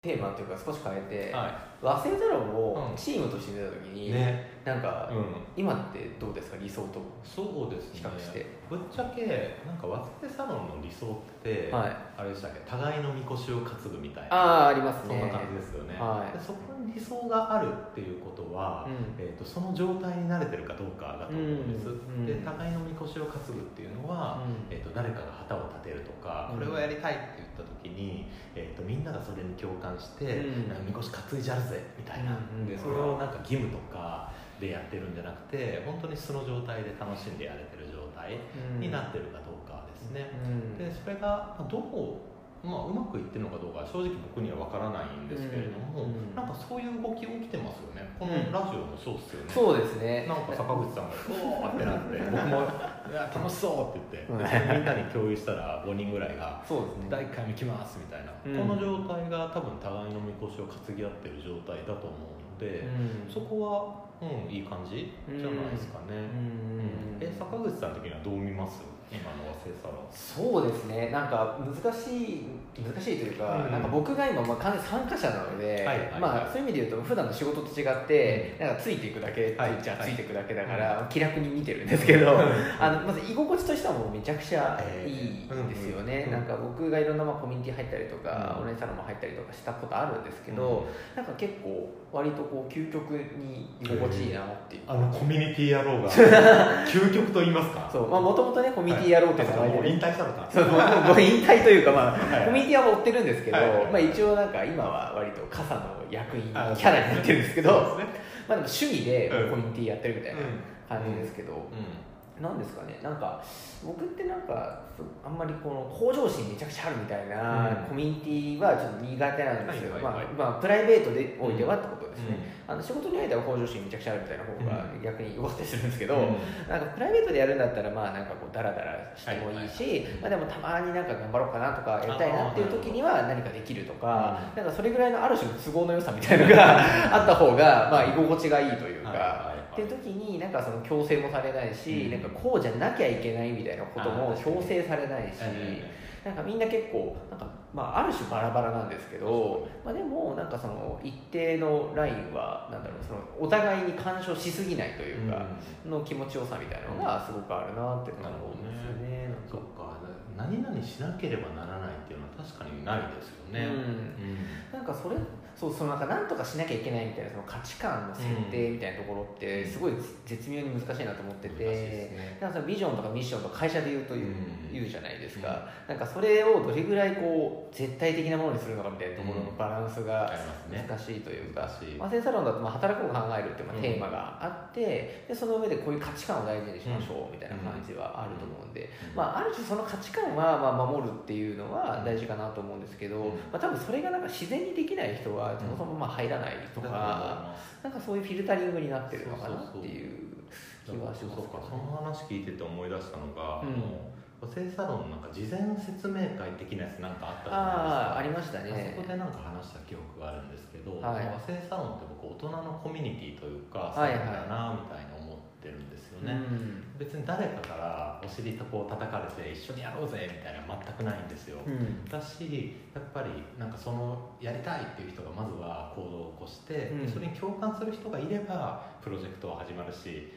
テーマっていうか少し変えて、は和製ドラゴをうん。チームとして見た時い、に、ね、なんか、うん、今ってどうですか？理想と。そうですね。比較して。ぶっちゃけなんか和製サロンの理想って、はい。あれでしたっけ？互いのみこしを担ぐみたいな。ああありますね。そんな感じですよね、はい。でそこに理想があるっていうことは、うん。えー、とその状態に慣れてるかどうかだと思うんです、うん。で互いのみこしを担ぐっていうのは、うん。えー、と誰かが旗を立てるとか、うん。これをやりたいって言った時に、えー、とみんながそれに共感して、みこし担いじゃるぜみたいな、でそれをなんか義務とかでやってるんじゃなくて本当に素の状態で楽しんでやれてる状態になってるかどうかですね、うん。でそれがまあどう、まあ、うまくいってるのかどうかは正直僕には分からないんですけれども、うん。うんなんかそういう動き起きてますよね。このうん。ラジオもそうですよね、そうですね。なんか坂口さんが「おー!」ってなって 僕も「いや楽しそう!」って言って、うん。みんなに共有したら5人ぐらいがそうですね。第1回目来ますみたいな、うん。この状態が多分互いのみこしを担ぎ合ってる状態だと思うので、うん。そこは、うん、いい感じ？じゃないですかね、うん。え坂口さん的にはどう見ます？今の和製サロンそうですね。なんか難しい難しいというか、うん。なんか僕が今まあ完全に参加者なので、はいはいはい。まあ、そういう意味で言うと普段の仕事と違って、なんかついていくだけってはい。ちゃはいついていくだけだから、気楽に見てるんですけど、うん。あのまず居心地としてはもうめちゃくちゃいいえーですよね、うんなんか僕がいろんなまあコミュニティ入ったりとか、うん。オンラインサロンも入ったりとかしたことあるんですけど、なんか結構割とこう究極に居心地いいなっていう。あのコミュニティ野郎が 究極と言いますか？そう。まあもともとねコミュニティやろうってい。うのがもう引退したのか。そうもう引退というか、まあはい。コミュニティは追ってるんですけど、はい。はいまあ、一応なんか今は割と傘の役員キあャラになってるんですけどね。まあでも趣味でうん。コミュニティやってるみたいなうん。感じですけど、なんですかね。なんか僕ってなんかあんまりこの向上心めちゃくちゃあるみたいなうん。コミュニティはちょっと苦手なんですよ、まあまあ、プライベートでおいてはってことですね、うん。あの仕事においては向上心めちゃくちゃあるみたいな方が逆に良かったりするんですけど、うん。なんかプライベートでやるんだったらまあなんかこうダラダラしてもいいし、はいはいまあ、でもたまになんか頑張ろうかなとかやりたいなっていう時には何かできるとか、なんかそれぐらいのある種の都合の良さみたいなのがあった方がまあ居心地がいいというか。はいはいはいっていう時になんかその強制もされないし、うん。なんかこうじゃなきゃいけないみたいなことも強制されないし、なんかみんな結構なんか、まあ、ある種バラバラなんですけど、まあ、でもなんかその一定のラインはなんだろうそのお互いに干渉しすぎないというか、の気持ちよさみたいなのがすごくあるなって思うんですよね。なん何々しなければならないっていうのは確かにないですよね、うん。なんかそれそうそのなんか何とかしなきゃいけないみたいなその価値観の設定みたいなところってすごい絶妙に難しいなと思ってて、なんかそのビジョンとかミッションとか会社で言うと言う,、うん。言うじゃないですか、なんかそれをどれぐらいこう絶対的なものにするのかみたいなところのバランスが難しいというか、難しい。まあ、センサロンだとまあ働くを考えるっていうまあうんテーマがあって、でその上でこういう価値観を大事にしましょうみたいな感じはあると思うんで、まあ、ある種その価値観はまあ守るっていうのは大事かなと思うんですけど、うん。まあ、多分それがなんか自然にできない人はそもそもまあ入らないとか、なんかそういうフィルタリングになってるのかなっていう気はしますそうかその話聞いてて思い出したのが、うん。あの女性サロンのなんか事前説明会的なやつなんかあったじあああゃないですか。りましたね。あそこでなんか話した記憶があるんですけど、はい。和製サロンって僕大人のコミュニティというかはいはい。サロンだなみたいに思ってるんですよね、うん。別に誰かからお尻とこう叩かれて一緒にやろうぜみたいな全くないんですよ、うん。だしやっぱりなんかそのやりたいっていう人がまずは行動を起こして、うん。それに共感する人がいればプロジェクトは始まるし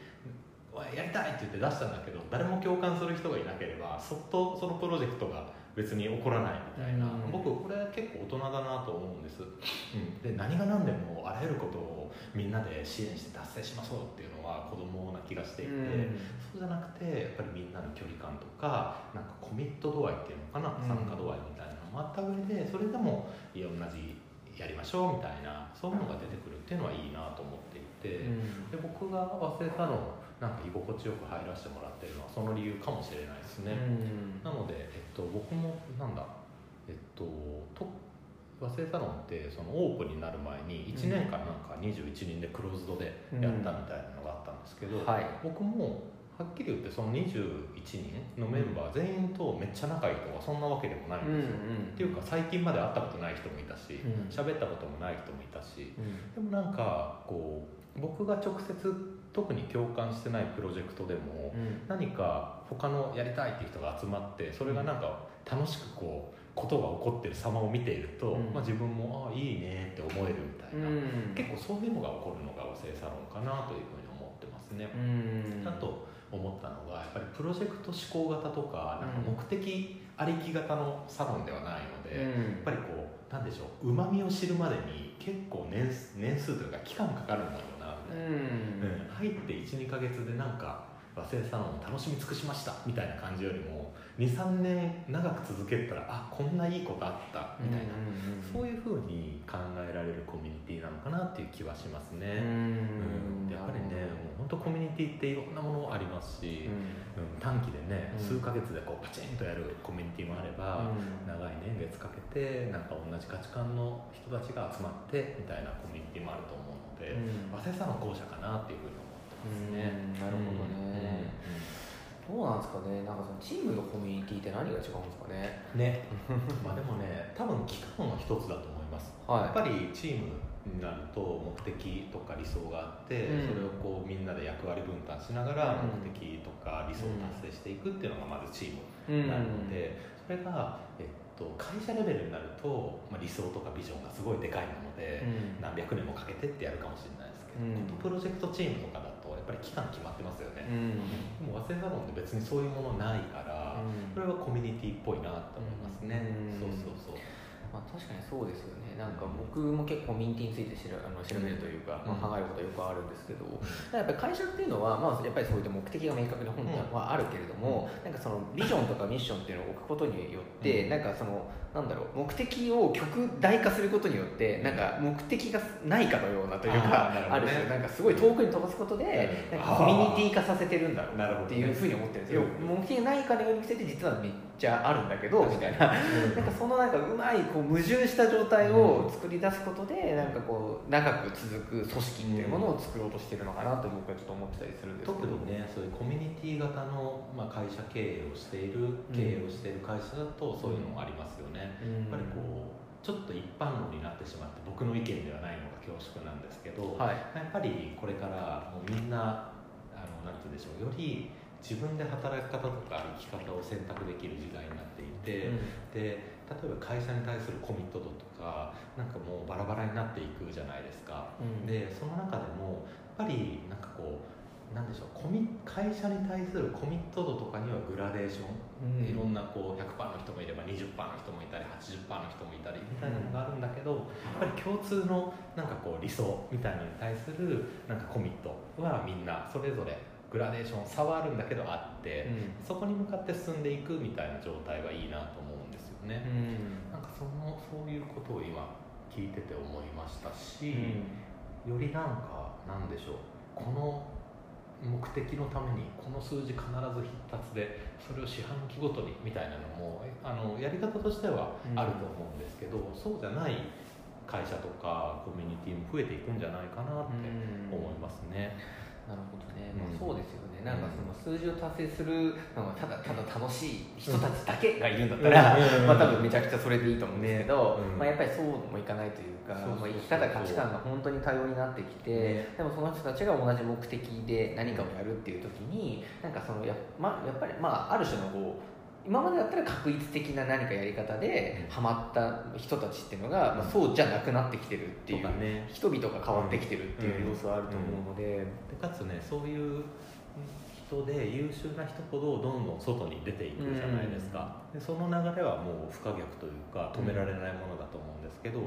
やりたいって言って出したんだけど誰も共感する人がいなければそっとそのプロジェクトが別に起こらないみたいな、うん。僕これ結構大人だなと思うんです、うん、で何が何でもあらゆることをみんなで支援して達成しましょうっていうのは子供な気がしていて、うん。そうじゃなくてやっぱりみんなの距離感とかなんかコミット度合いっていうのかな、うん。参加度合いみたいなのもあった上でそれでもいや同じやりましょうみたいなそういうのが出てくるっていうのはいいなと思っていて、うん。で僕が和製サロンなんか居心地よく入らせてもらってるのはその理由かもしれないですね、うん。なので、えっと、僕もなんだえっとと和製サロンってそのオープンになる前に1年間なんか21人でクローズドでやったみたいなのがあったんですけど、はい。僕もはっきり言ってその21人のメンバー全員とめっちゃ仲いいとかそんなわけでもないんですよ、っていうか最近まで会ったことない人もいたしうん。喋、ったこともない人もいたしうん。でもなんかこう僕が直接特に共感してないプロジェクトでもうん。何か他のやりたいっていう人が集まってそれがなんか楽しくこうことが起こってる様を見ていると、うん。まあ、自分もああいいねって思えるみたいな、うん。結構そういうのが起こるのが和製サロンかなというふうに思ってますね。うん。だと思ったのがやっぱりプロジェクト思考型とかなんか目的ありき型のサロンではないので、やっぱりこうなんでしょううまみを知るまでに結構年数年数というか期間かかるんだろうなみたいな。うん。うん。入って12か月でなんか和製サロンを楽しみ尽くしましたみたいな感じよりも23年長く続けたらあこんないいことあったみたいな、そういうふうに考えられるコミュニティなのかなっていう気はしますうね、うん。ん。やっぱりねもう本当コミュニティっていろんなものありますし、うん。うん短期でね、うん。数ヶ月でこうパチンとやるコミュニティもあれば、長い年月かけてなんか同じ価値観の人たちが集まってみたいなコミュニティもあると思うので、うん。和製サロン後者かなっていうふうに思ってますね。うんなるほどね。どうなんですかね。なんかそのチームのコミュニティって何が違うんですかね。うんね。まあでもね多分期間は一つだと思います、はい。やっぱりチームになると目的とか理想があって、うん。それをこうみんなで役割分担しながらうん。目的とか理想を達成していくっていうのがまずチームうんなので、それが、えっと、会社レベルになると、まあ、理想とかビジョンがすごいでかいもので、うん。何百年もかけてってやるかもしれないですけど、うん。プロジェクトチームとかだとやっぱり期間決まってますよね、うん。でも和製サロンって別にそういうものないから、うん。それはコミュニティっぽいなと思いますね、うん。そうそうそうまあ、確かにそうですよね。なんか僕も結構コミュニティについて知らあの調べるというか、うん。まあ、考えることはよくあるんですけど、やっぱり会社っていうのは、まあ、やっぱりそういった目的が明確に本当はあるけれども、なんかそのビジョンとかミッションっていうのを置くことによって、うん。なんかそのなんだろう目的を極大化することによってなんか目的がないかのようなというかある種なんかすごい遠くに飛ばすことで、うん。なんかコミュニティ化させてるんだろう。っていうふうに思ってるんですよ、うん。目的がないかのように見せて実はめっちゃあるんだけどみたいな。なんかそのなんかうまいこう矛盾した状態を作り出すことでなんかこう長く続く組織っていうものを作ろうとしてるのかなと僕はちょっと思ってたりするんですけど。特にねそういうコミュニティ型の、まあ、会社経営をしている経営をしている会社だとそういうのもありますよね、うんやっぱりこうちょっと一般論になってしまって僕の意見ではないのが恐縮なんですけど、はい。やっぱりこれからもうみんなあのなんて言うんでしょうより自分で働き方とか生き方を選択できる時代になっていて、で例えば会社に対するコミット度とかなんかもうバラバラになっていくじゃないですか、うん。でその中でもやっぱりなんかこうなんでしょうコミ会社に対するコミット度とかにはグラデーション、うん。いろんなこう100%の人もいれば20%の人もいたり80%の人もいたりみたいなのがあるんだけど、やっぱり共通のなんかこう理想みたいなのに対するなんかコミットはみんなそれぞれグラデーション差はあるんだけどあって、そこに向かって進んでいくみたいな状態はいいなと思うんですよね。なんかそのそういうことを今聞いてて思いましたし、よりなんかなんでしょうこの目的のためにこの数字必ず必達でそれを四半期ごとにみたいなのもあのやり方としてはあると思うんですけど、そうじゃない会社とかコミュニティも増えていくんじゃないかなって思いますね。なるほどね、うん。まあ、そうですよね。なんかその数字を達成するのがただただ楽しい人たちだけがいるんだったら、うん。まあ多分めちゃくちゃそれでいいと思うんですけど、ねうん。まあ、やっぱりそうもいかないというかまあ、生き方価値観が本当に多様になってきて、でもその人たちが同じ目的で何かをやるっていう時になんかそのや,、まあ、やっぱり、まあ、ある種のこう今までだったら確一的な何かやり方でうん。ハマった人たちっていうのが、まあ、そうじゃなくなってきてるっていうね。人々が変わってきてるっていう要素はあると思うので、でかつねそういう人で優秀な人ほどどんどん外に出ていくじゃないですか、でその流れはもう不可逆というか止められないものだと思うけど、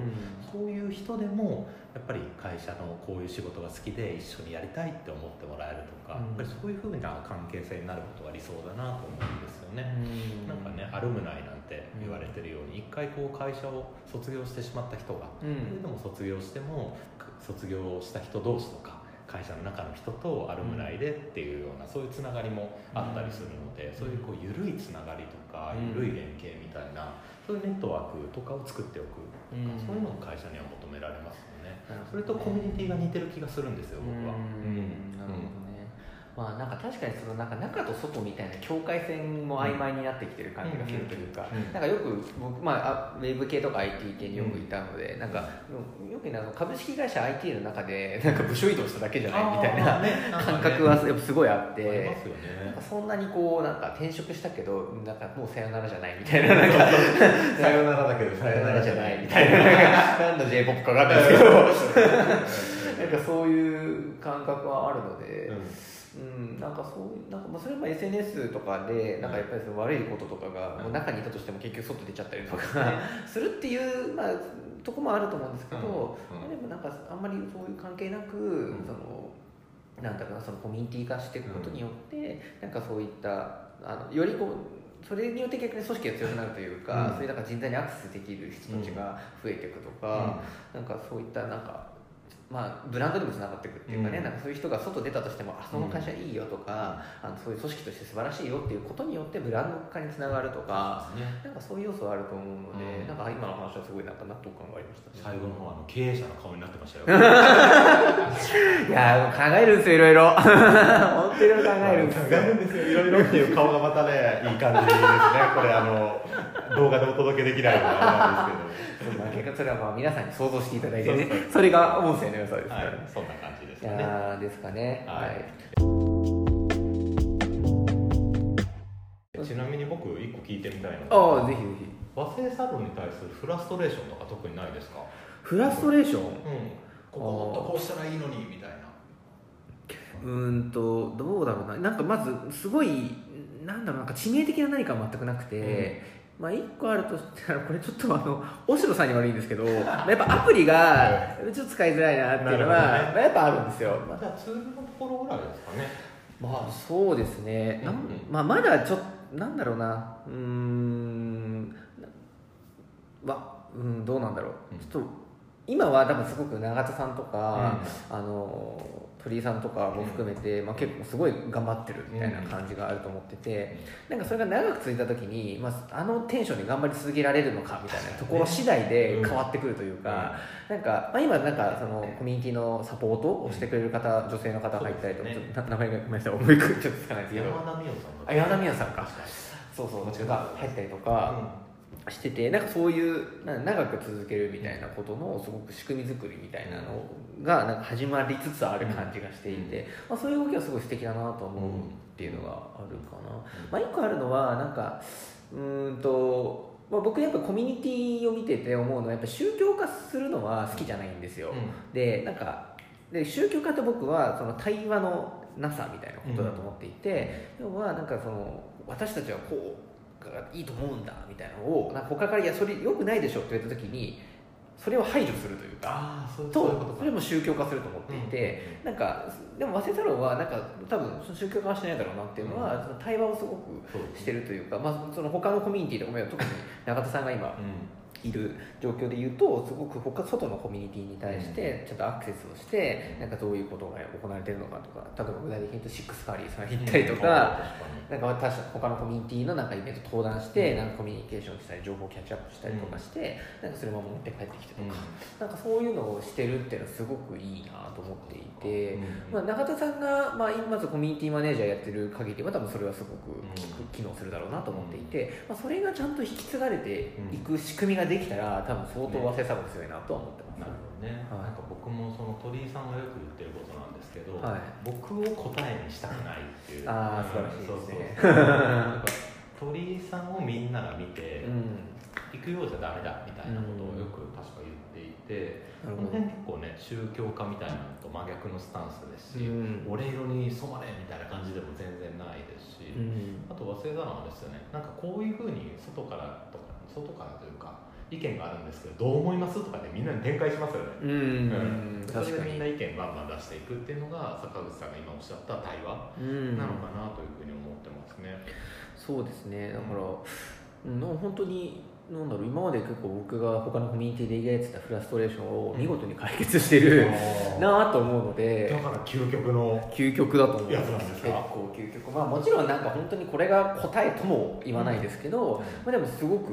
そういう人でもやっぱり会社のこういう仕事が好きで一緒にやりたいって思ってもらえるとか、うん。やっぱりそういうふうな関係性になることが理想だなと思うんですよね。うん。なんかねアルムナイなんて言われてるように一回こう会社を卒業してしまった人がうん。それでも卒業しても卒業した人同士とか会社の中の人とアルムナイでっていうような、そういうつながりもあったりするので、そういうこう緩いつながりとかうん。緩い連携みたいなそういうネットワークとかを作っておくうん。そういうのも会社には求められますよね。それとコミュニティが似てる気がするんですよ僕は。うん。なるほどね、まあなんか確かにそのなんか中と外みたいな境界線も曖昧になってきてる感じがするというか、なんかよく僕、まあ、あウェブ系とか IT 系によくいたので、なんかよくねあの株式会社 IT の中で なんか部署移動しただけじゃないみたいなね 感覚はやっぱすごいあって。ね。そんなにこうなんか転職したけどなんかもうさよならじゃないみたいななんか。さよならだけどさよならじゃないみたいな。なんだ j p o p かわかんないですけど。なんかそういう感覚はあるので、うん、なんかそういうなんかまあそれも SNS とかでなんかやっぱりその悪いこととかがうん。もう中にいたとしても結局外出ちゃったりとか するっていうまあとこもあると思うんですけど、うん。うんでもなんかあんまりそういう関係なく、ん。そのなんだろうなそのコミュニティ化していくことによって、なんかそういったあのよりこうそれによって逆に組織が強くなるというか、うん。そういうなんか人材にアクセスできる人たちが増えていくとか、なんかそういったなんかまあ、ブランドにもつながっていくっていうかね、うん。なんかそういう人が外出たとしてもあその会社いいよとか、あのそういう組織として素晴らしいよっていうことによってブランド化につながるとか、ね。なんかそういう要素はあると思うので、うん。なんか今の話はすごいなんか納得感がありましたね。最後の方あの経営者の顔になってましたよ。いやー考えるんですよいろいろ。本当いろいろ考えるんですよ。考えるんですよ。いろいろっていう顔がまたねいい感じですね。これあの動画でお届けできないのがあれなんですそうまあ結果それはまあ皆さんに想像していただいてね。それが音声の良さですけど、から、はい、そんな感じですいかねやーですかね。はい。ちなみに僕一個聞いてみたいのああぜひぜひ。和製サロンに対するフラストレーションとか特にないですか？フラストレーション？うん。ここもっとこうしたらいいのにみたいな。うーんとどうだろうな。なんかまずすごいなんだろうなんか致命的な何かは全くなくて、まあ一個あるとしたらこれちょっとあの大城さんに悪いんですけどやっぱアプリがちょっと使いづらいなっていうのは、ね。まあやっぱあるんですよ、まあじゃあツールのところぐらいですかね。まあそうですね、うんうん。まあ、まだちょっとなんだろうな。うーん。なわうんどうなんだろう、うん。ちょっと今は多分すごく永田さんとか、あの鳥居さんとかも含めて、まあ、結構すごい頑張ってるみたいな感じがあると思ってて、なんかそれが長く続いた時に、まあ、あのテンションで頑張り続けられるのかみたいなところ次第で変わってくるというか、なんか、まあ、今なんかそのコミュニティのサポートをしてくれる方、女性の方が入ったりとか、と名前がごめんなさい思いちょっとつかないですけど。山田美桜さん。あ山田美桜さんか。そうそうこっちが入ったりとかしててなんかそういう長く続けるみたいなことのすごく仕組み作りみたいなのがなんか始まりつつある感じがしていて、まあ、そういう動きはすごい素敵だなと思うっていうのがあるかな、まあ、一個あるのはなんかうーんと、まあ、僕やっぱコミュニティを見てて思うのはやっぱ宗教化するのは好きじゃないんですよ、でなんかで宗教家って僕はその対話のなさみたいなことだと思っていて、要はなんかその私たちはこうがいいと思うんだみたいなのをなんか他から「いやそれよくないでしょ」って言われた時にそれを排除するというかああそうそういうことそれも宗教化すると思っていて、なんかでも和製サロンはなんか多分宗教化はしないだろうなっていうのは、その対話をすごくしてるというか、まあ、その他のコミュニティとかも特に永田さんが今うんいる状況で言うとすごく他外のコミュニティに対してちょっとアクセスをしてなんかどういうことが行われてるのかとか例えば具体的に言うとシックスカーリーさん行ったりとか、なんか私他のコミュニティのなんかイベント登壇して、なんかコミュニケーションしたり情報キャッチアップしたりとかして、なんかそれも持って帰ってきてとか、なんかそういうのをしてるっていうのはすごくいいなと思っていて、まあ、中田さんが、まあ、まずコミュニティマネージャーやってる限りは多分それはすごく機能するだろうなと思っていて、まあ、それがちゃんと引き継がれていく仕組みができたら多分相当和製サバ強いなとは思ってます、なるほどね、はい。なんか僕もその鳥居さんがよく言ってることなんですけど、はい。僕を答えにしたくないっていう。あー素晴らしいですね。鳥居さんをみんなが見て、うん。行くようじゃダメだみたいなことをよく確か言っていて、なるほどこの辺結構ね宗教家みたいなのと真逆のスタンスですし、うん。俺色に染まれみたいな感じでも全然ないですし、うん。あと早稲田のはですよねなんかこういうふうに外からとか外からというか意見があるんですけどどう思いますとかでみんなに展開しますよね、うん、それ確かに。でみんな意見バンバン出していくっていうのが坂口さんが今おっしゃった対話うん。なのかなというふうに思ってますね、そうですね。だから、うん、本当になんだろう今まで結構僕が他のコミュニティで抱いてたフラストレーションを見事に解決してるなぁと思うのでだから究極の究極だと思うやつなんですか結構究極まあもちろんなんか本当にこれが答えとも言わないですけど、うんまあ、でもすごく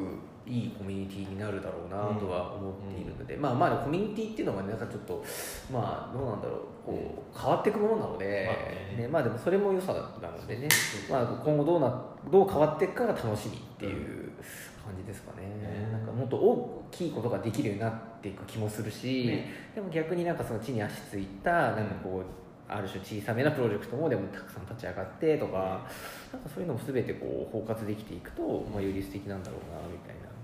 いいコミュニティになるだろうなとは思っているので、まあまあコミュニティっていうのはなんかちょっとまあどうなんだろう。こう変わっていくものなので、まあね。ねまあでもそれも良さなのでね、まあ、今後どうなどう変わっていくかが楽しみっていう感じですかね、ね。なんかもっと大きいことができるようになっていく気もするし、ね。でも逆になんかその地に足ついたなんかこう、ある種小さめなプロジェクトもでもたくさん立ち上がってとか、なんかそういうのも全てこう包括できていくと、まあ、より素敵なんだろうなみたいな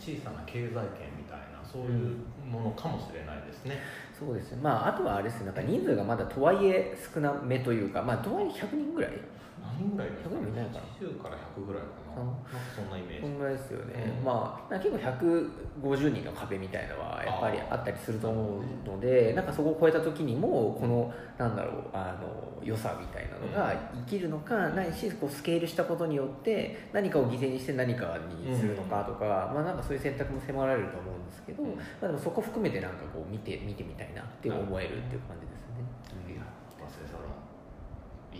小さな経済圏みたいなそういうものかもしれないですね、そうですね。まああとはあれですね。なんか人数がまだとはいえ少なめというかまあとはいえ100人ぐらい何人ぐらいですか100人いないかな80から100ぐらいかな。うんなんかそんなイメージ。こんぐらいですよね、うん。まあ結構150人の壁みたいのはやっぱりあったりすると思うのでなんかそこを超えた時にもこのなんだろうあの良さみたいなのが生きるのかないしこうスケールしたことによって何かを犠牲にして何かにするのかとか、まあなんかそういう選択も迫られると思うんですけど、うん。まあ、でもそこ含めてなんかこう見て見てみたいなって思えるっていう感じですね。いや和製サロン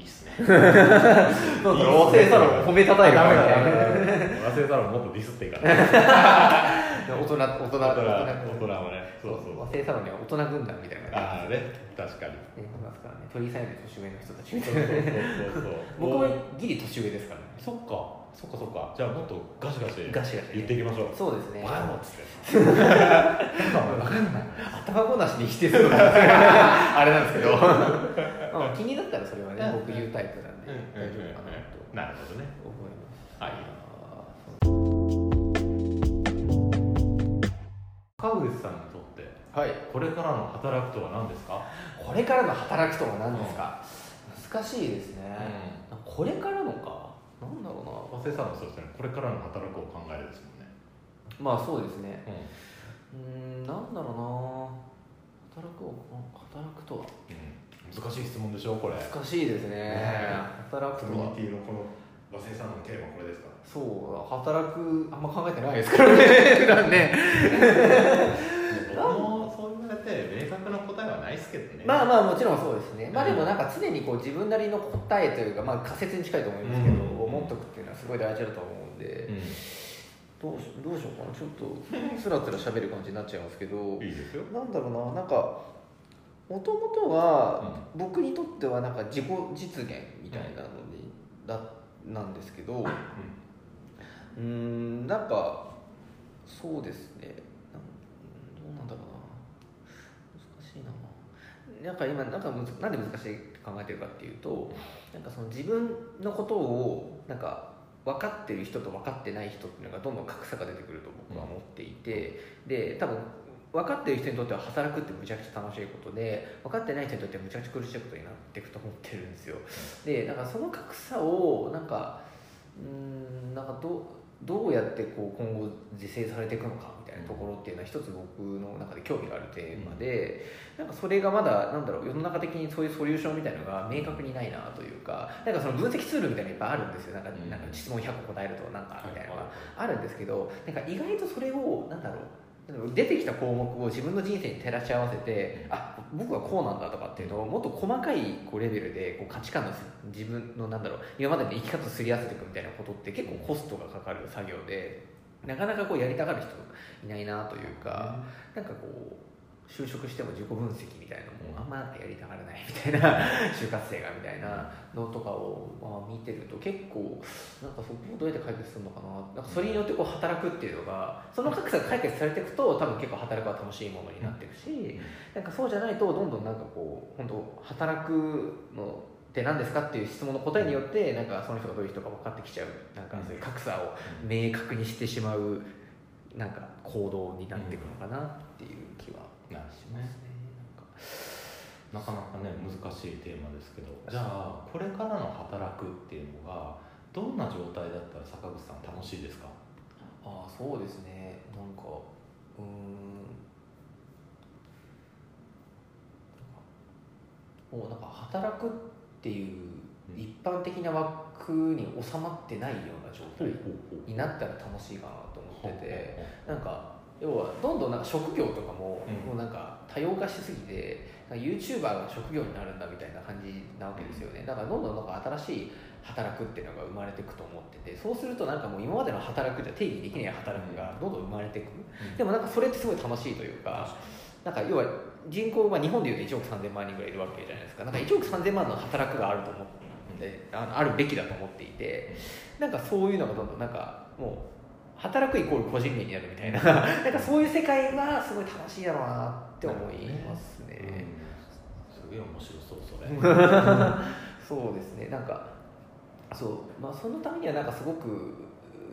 いいっすね。なんだろう。和製サロンを褒めたたえるダメだみたいな和製サロンもっとディスっていいから。大人大人大人。大人大人もね。そうそう。和製サロンには大人軍団みたいな。感ああね。確かに。いますからね。鳥居さんより年上の人たちみたそういなそうそうそう。僕もギリ年上ですからね。そっかそっかそっか。じゃあもっとガシガシガシガシ言っていきましょう。そうですね。バカ野郎っつって頭ごなしに否定するあれなんですけど。まあ気になったらそれはね僕言うタイプなんで大丈夫かなとなるほどね。思います。はい。川口さんにとってはい。これからの働くとは何ですか？これからの働くとは何ですか、難しいですね、うこれからのかなんだろうな。和製さんもそうですねこれからの働くを考えるですもんね。まあそうですね。うん。なんだろうな。働くを働くとは。ん、難しい質問でしょこれ。難しいですね。ね働くとは。ィのこの和製さんのテーマこれですかそう働くあんま考えてないですからね。普段ね。僕もそう言われて明確な答えはないですけどね。まあまあもちろんそうですね。まあでもなんか常にこう自分なりの答えというかまあ仮説に近いと思いますけど、うん持っとくっていうのはすごい大事だと思うんで、うどうしどうしようかな。ちょっとつらつら喋る感じになっちゃいますけどん、いいですよ。なんだろうななんかもともとは僕にとってはなんか自己実現みたいなのにだなんですけどうーんなんかそうですね。どうなんだろうな。難しいな。なんか今なんかむずなんで難しい考えてるかっていうとなんかその自分のことをなんか分かってる人と分かってない人っていうのがどんどん格差が出てくると僕は思っていて、で多分分かってる人にとっては働くってむちゃくちゃ楽しいことで分かってない人にとってはむちゃくちゃ苦しいことになっていくと思ってるんですよ。でなんかその格差をなんかうーんなんかどうどうやってこう今後是正されていくのかみたいなところっていうのは一つ僕の中で興味があるテーマで、なんかそれがまだなんだろう世の中的にそういうソリューションみたいなのが明確にないなというかなんかその分析ツールみたいなのいっぱいあるんですよ。なんかうん。なんか質問100個答えるとなんかみたいなのが、あるんですけどなんか意外とそれをなんだろう出てきた項目を自分の人生に照らし合わせてあ僕はこうなんだとかっていうのをもっと細かいこうレベルでこう価値観の自分のなんだろう今までの生き方をすり合わせていくみたいなことって結構コストがかかる作業でなかなかこうやりたがる人いないなというか、なんかこう就職しても自己分析みたいなのもあんまなんかやりたがらないみたいな 就活生がみたいなのとかをまあ見てると結構なんかそこをどうやって解決するのかな。なんかそれによってこう働くっていうのがその格差が解決されていくと多分結構働くは楽しいものになっていくしなんかそうじゃないとどんどんなんかこう本当働くのって何ですかっていう質問の答えによってなんかその人がどういう人か分かってきちゃうなんかそういう格差を明確にしてしまうなんか行動になっていくのかなっていう気はしますね。なかなかね難しいテーマですけどじゃあこれからの働くっていうのがどんな状態だったら坂口さん楽しいですか？ああそうですね。なんかうん。もうなんか働くっていう一般的な枠に収まってないような状態になったら楽しいかなと思っててなんか要はどんどんなんか職業とかももうなんか多様化しすぎて YouTuber が職業になるんだみたいな感じなわけですよね。だからどんどんなんか新しい働くっていうのが生まれていくと思っててそうするとなんかもう今までの働くじゃ定義できない働くがどんどん生まれていく、でもなんかそれってすごい楽しいというかなんか要は人口は日本でいうと1億3000万人ぐらいいるわけじゃないですか。なんか1億3000万の働くがあると思ってあのあるべきだと思っていてなんかそういうのがどんどんなんかもう働くイコール個人名になるみたいな。なんかそういう世界はすごい楽しいだろうなって思いますね、ねうん、すげえ面白そうそれ。そうですね。なんかそう。まあそのためにはなんかすごく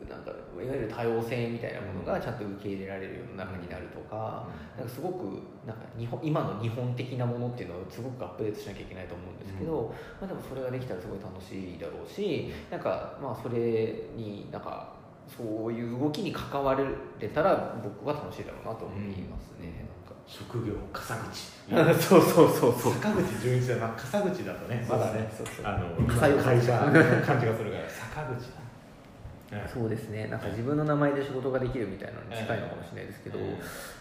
なんかいわゆる多様性みたいなものがちゃんと受け入れられるような中になるとか,、なんかすごくなんか日本今の日本的なものっていうのをすごくアップデートしなきゃいけないと思うんですけど、まあ、でもそれができたらすごい楽しいだろうしなんかまあそれになんかそういう動きに関われたら僕は楽しいだろうなと思いますね、うん、職業笠口。そうそうそうそう。坂口純一だな笠口だとねまだねあの会社感じがするから。坂口だ。そうですね。なんか自分の名前で仕事ができるみたいなのに近いのかもしれないですけど、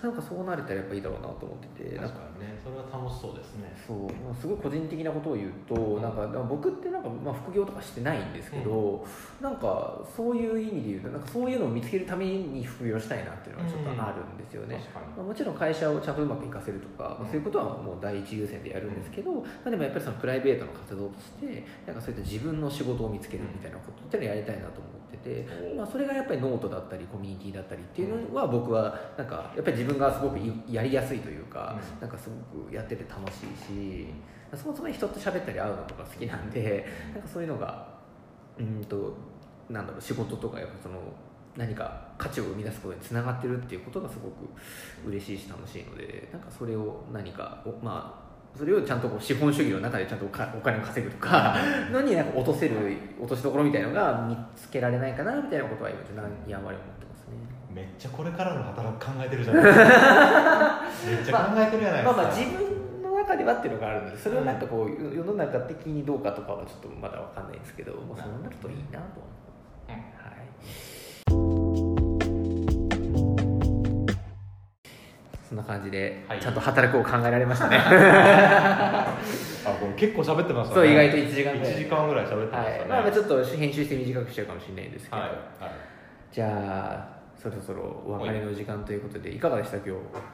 なんかそうなれたらやっぱいいだろうなと思ってて確かにね。それは楽しそうですね。そう、まあ、すごい個人的なことを言うと、なんか僕ってなんか、まあ、副業とかしてないんですけど、なんかそういう意味で言うとなんかそういうのを見つけるために副業したいなっていうのがちょっとあるんですよね、まあ、もちろん会社をちゃんとうまくいかせるとか、まあ、そういうことはもう第一優先でやるんですけど、まあ、でもやっぱりそのプライベートの活動としてなんかそういった自分の仕事を見つけるみたいなことっていうのをやりたいなと思ってて、まあ、それがやっぱりノートだったりコミュニティだったりっていうのは僕はなんかやっぱり自分がすごくやりやすいというか、なんかすごくやってて楽しいしそもそも人と喋ったり会うのとか好きなんでなんかそういうのがうんとなんだろう仕事とかやっぱその何か価値を生み出すことにつながってるっていうことがすごく嬉しいし楽しいのでなんかそれを何かまあそれをちゃんとこう資本主義の中でちゃんとお金を稼ぐとかのになんか落とせる落としどころみたいなのが見つけられないかなみたいなことは今何やまり思めっちゃこれからの働く考えてるじゃないですか。めっちゃ考えてるじゃないですか、まあ、まあ自分の中ではっていうのがあるのでそれをなんかこう世の中的にどうかとかはちょっとまだ分かんないですけど、まあ、そうなるといいなと思そんな感じで、はい、ちゃん。と働くを考えられましたねあこれ結構喋ってましたね。そう意外と1時間ぐらい。1時間ぐらい喋ってましたね、はい、まあちょっと編集して短くしちゃうかもしれないんですけど、はい、じゃあそろそろお別れの時間ということで、いかがでした？今日。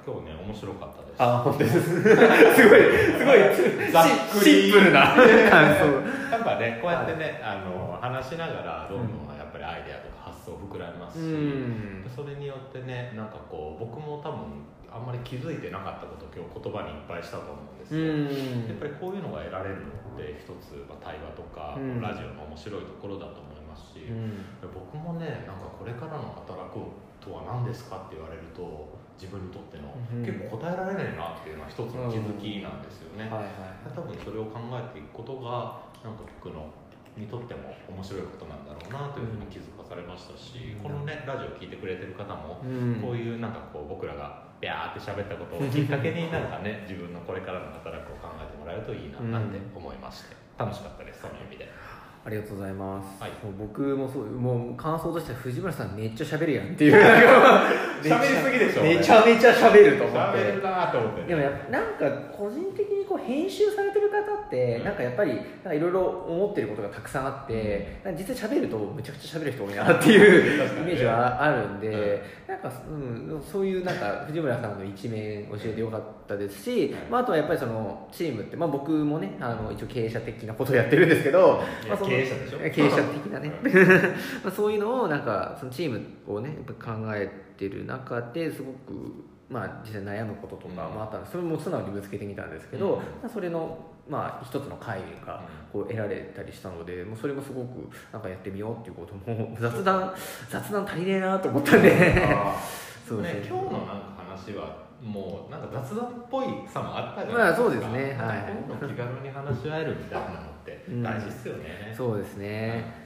今日ね面白かったです。あ本当です。すごいすごいざっくり。シンプルな。感 想やっぱねこうやってねあの話しながらどんどんやっぱりアイデアとか発想膨らみますし、それによってねなんかこう僕も多分あんまり気づいてなかったことを今日言葉にいっぱいしたと思うんですよ、やっぱりこういうのが得られるのって一つ、まあ、対話とか、ラジオの面白いところだと思いますし、僕もねなんかこれからの働くとは何ですかって言われると自分にとっての、結構答えられないなっていうのは一つの気づきなんですよね、はいはい、多分それを考えていくことがなんか僕のにとっても面白いことなんだろうなというふうに気づかされましたし、うん、このねラジオ聞いてくれてる方も、こういうなんかこう僕らがビャーって喋ったことをきっかけになんかね 自分のこれからの働くを考えてもらえるといいななんて思いまして、楽しかったですその意味で。ありがとうございます、はい。もう僕もそうもう感想としては藤村さんめっちゃ喋るやんっていう。喋りすぎでしょめちゃめちゃ喋ると思って喋るなと思って。でもやなんか個人的にこう編集されてる方ってうん。なんかやっぱりなんかいろいろ思ってることがたくさんあってなんか実際喋るとむちゃくちゃ喋る人多いなっていうイメージはあるんでなんか、うん、そういうなんか藤村さんの一面教えてよかったですし、まあ、あとはやっぱりそのチームって、まあ、僕もねあの一応経営者的なことをやってるんですけど、まあ、その経営者でしょ？経営者的なね。うんまあそういうのをなんかそのチームをねやっぱ考えてる中ですごく、まあ、実際悩むこととかもあったんでそれも素直にぶつけてみたんですけど、うん。まあ、それの、まあ、一つの会議がこう得られたりしたのでもうそれもすごくなんかやってみようっていうことも雑談 雑談足りねえなと思ったんで。あ そうですねね今日のなんか話はもうなんか雑談っぽいさもあったじゃまあないですか、そう。ですねはい気軽に話し合えるみたいなのってうん。大事ですよね、そうですね。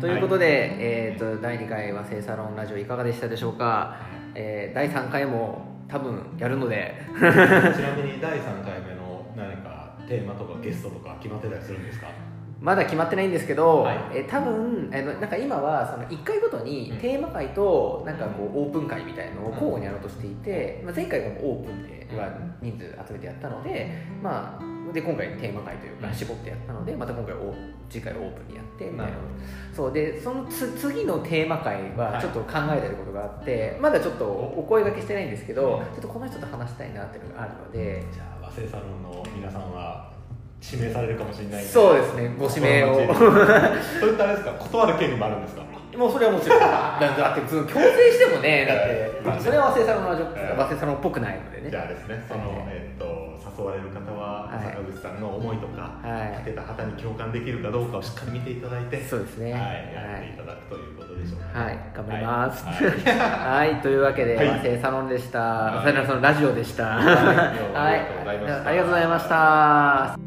ということで、えー、と第2回和製サロンラジオいかがでしたでしょうか、えー第3回も多分やるので。ちなみに第3回目の何かテーマとかゲストとか決まってたりするんですか？まだ決まってないんですけど、はい。えー多分えーなんか今はその1回ごとにうん。テーマ会となんかこうオープン会みたいのを交互にやろうとしていて、まあ、前回がオープンでは人数集めてやったので,、まあ、で今回テーマ会というかうん。絞ってやったのでまた今回お次回オープンにやってみたいな。そうでそのつ次のテーマ会ははい。ちょっと考えてることがあって、まだちょっとお声掛けしてないんですけど、うん。ちょっとこの人と話したいなっていうのがあるので。じゃあ和製サロンの皆さんは指名されるかもしれないんそうですね。ご指名を。それってあれですか？断る権利もあるんですか？もうそれはもちろん。だ だって強制してもねだってそれは和製サロンの和製サロンっぽくないのでね。じゃあですね。その、はいえっと誘われる方ははい。坂口さんの思いとか、はい。立てた旗に共感できるかどうかをしっかり見ていただいてそうですね。はい、はいやっていただくということでしょうねはい。頑張ります。はい。はい、というわけではい。和製サロンでした、はい。サロンラジオでしたはい。ありがとうございました。ありがとうございました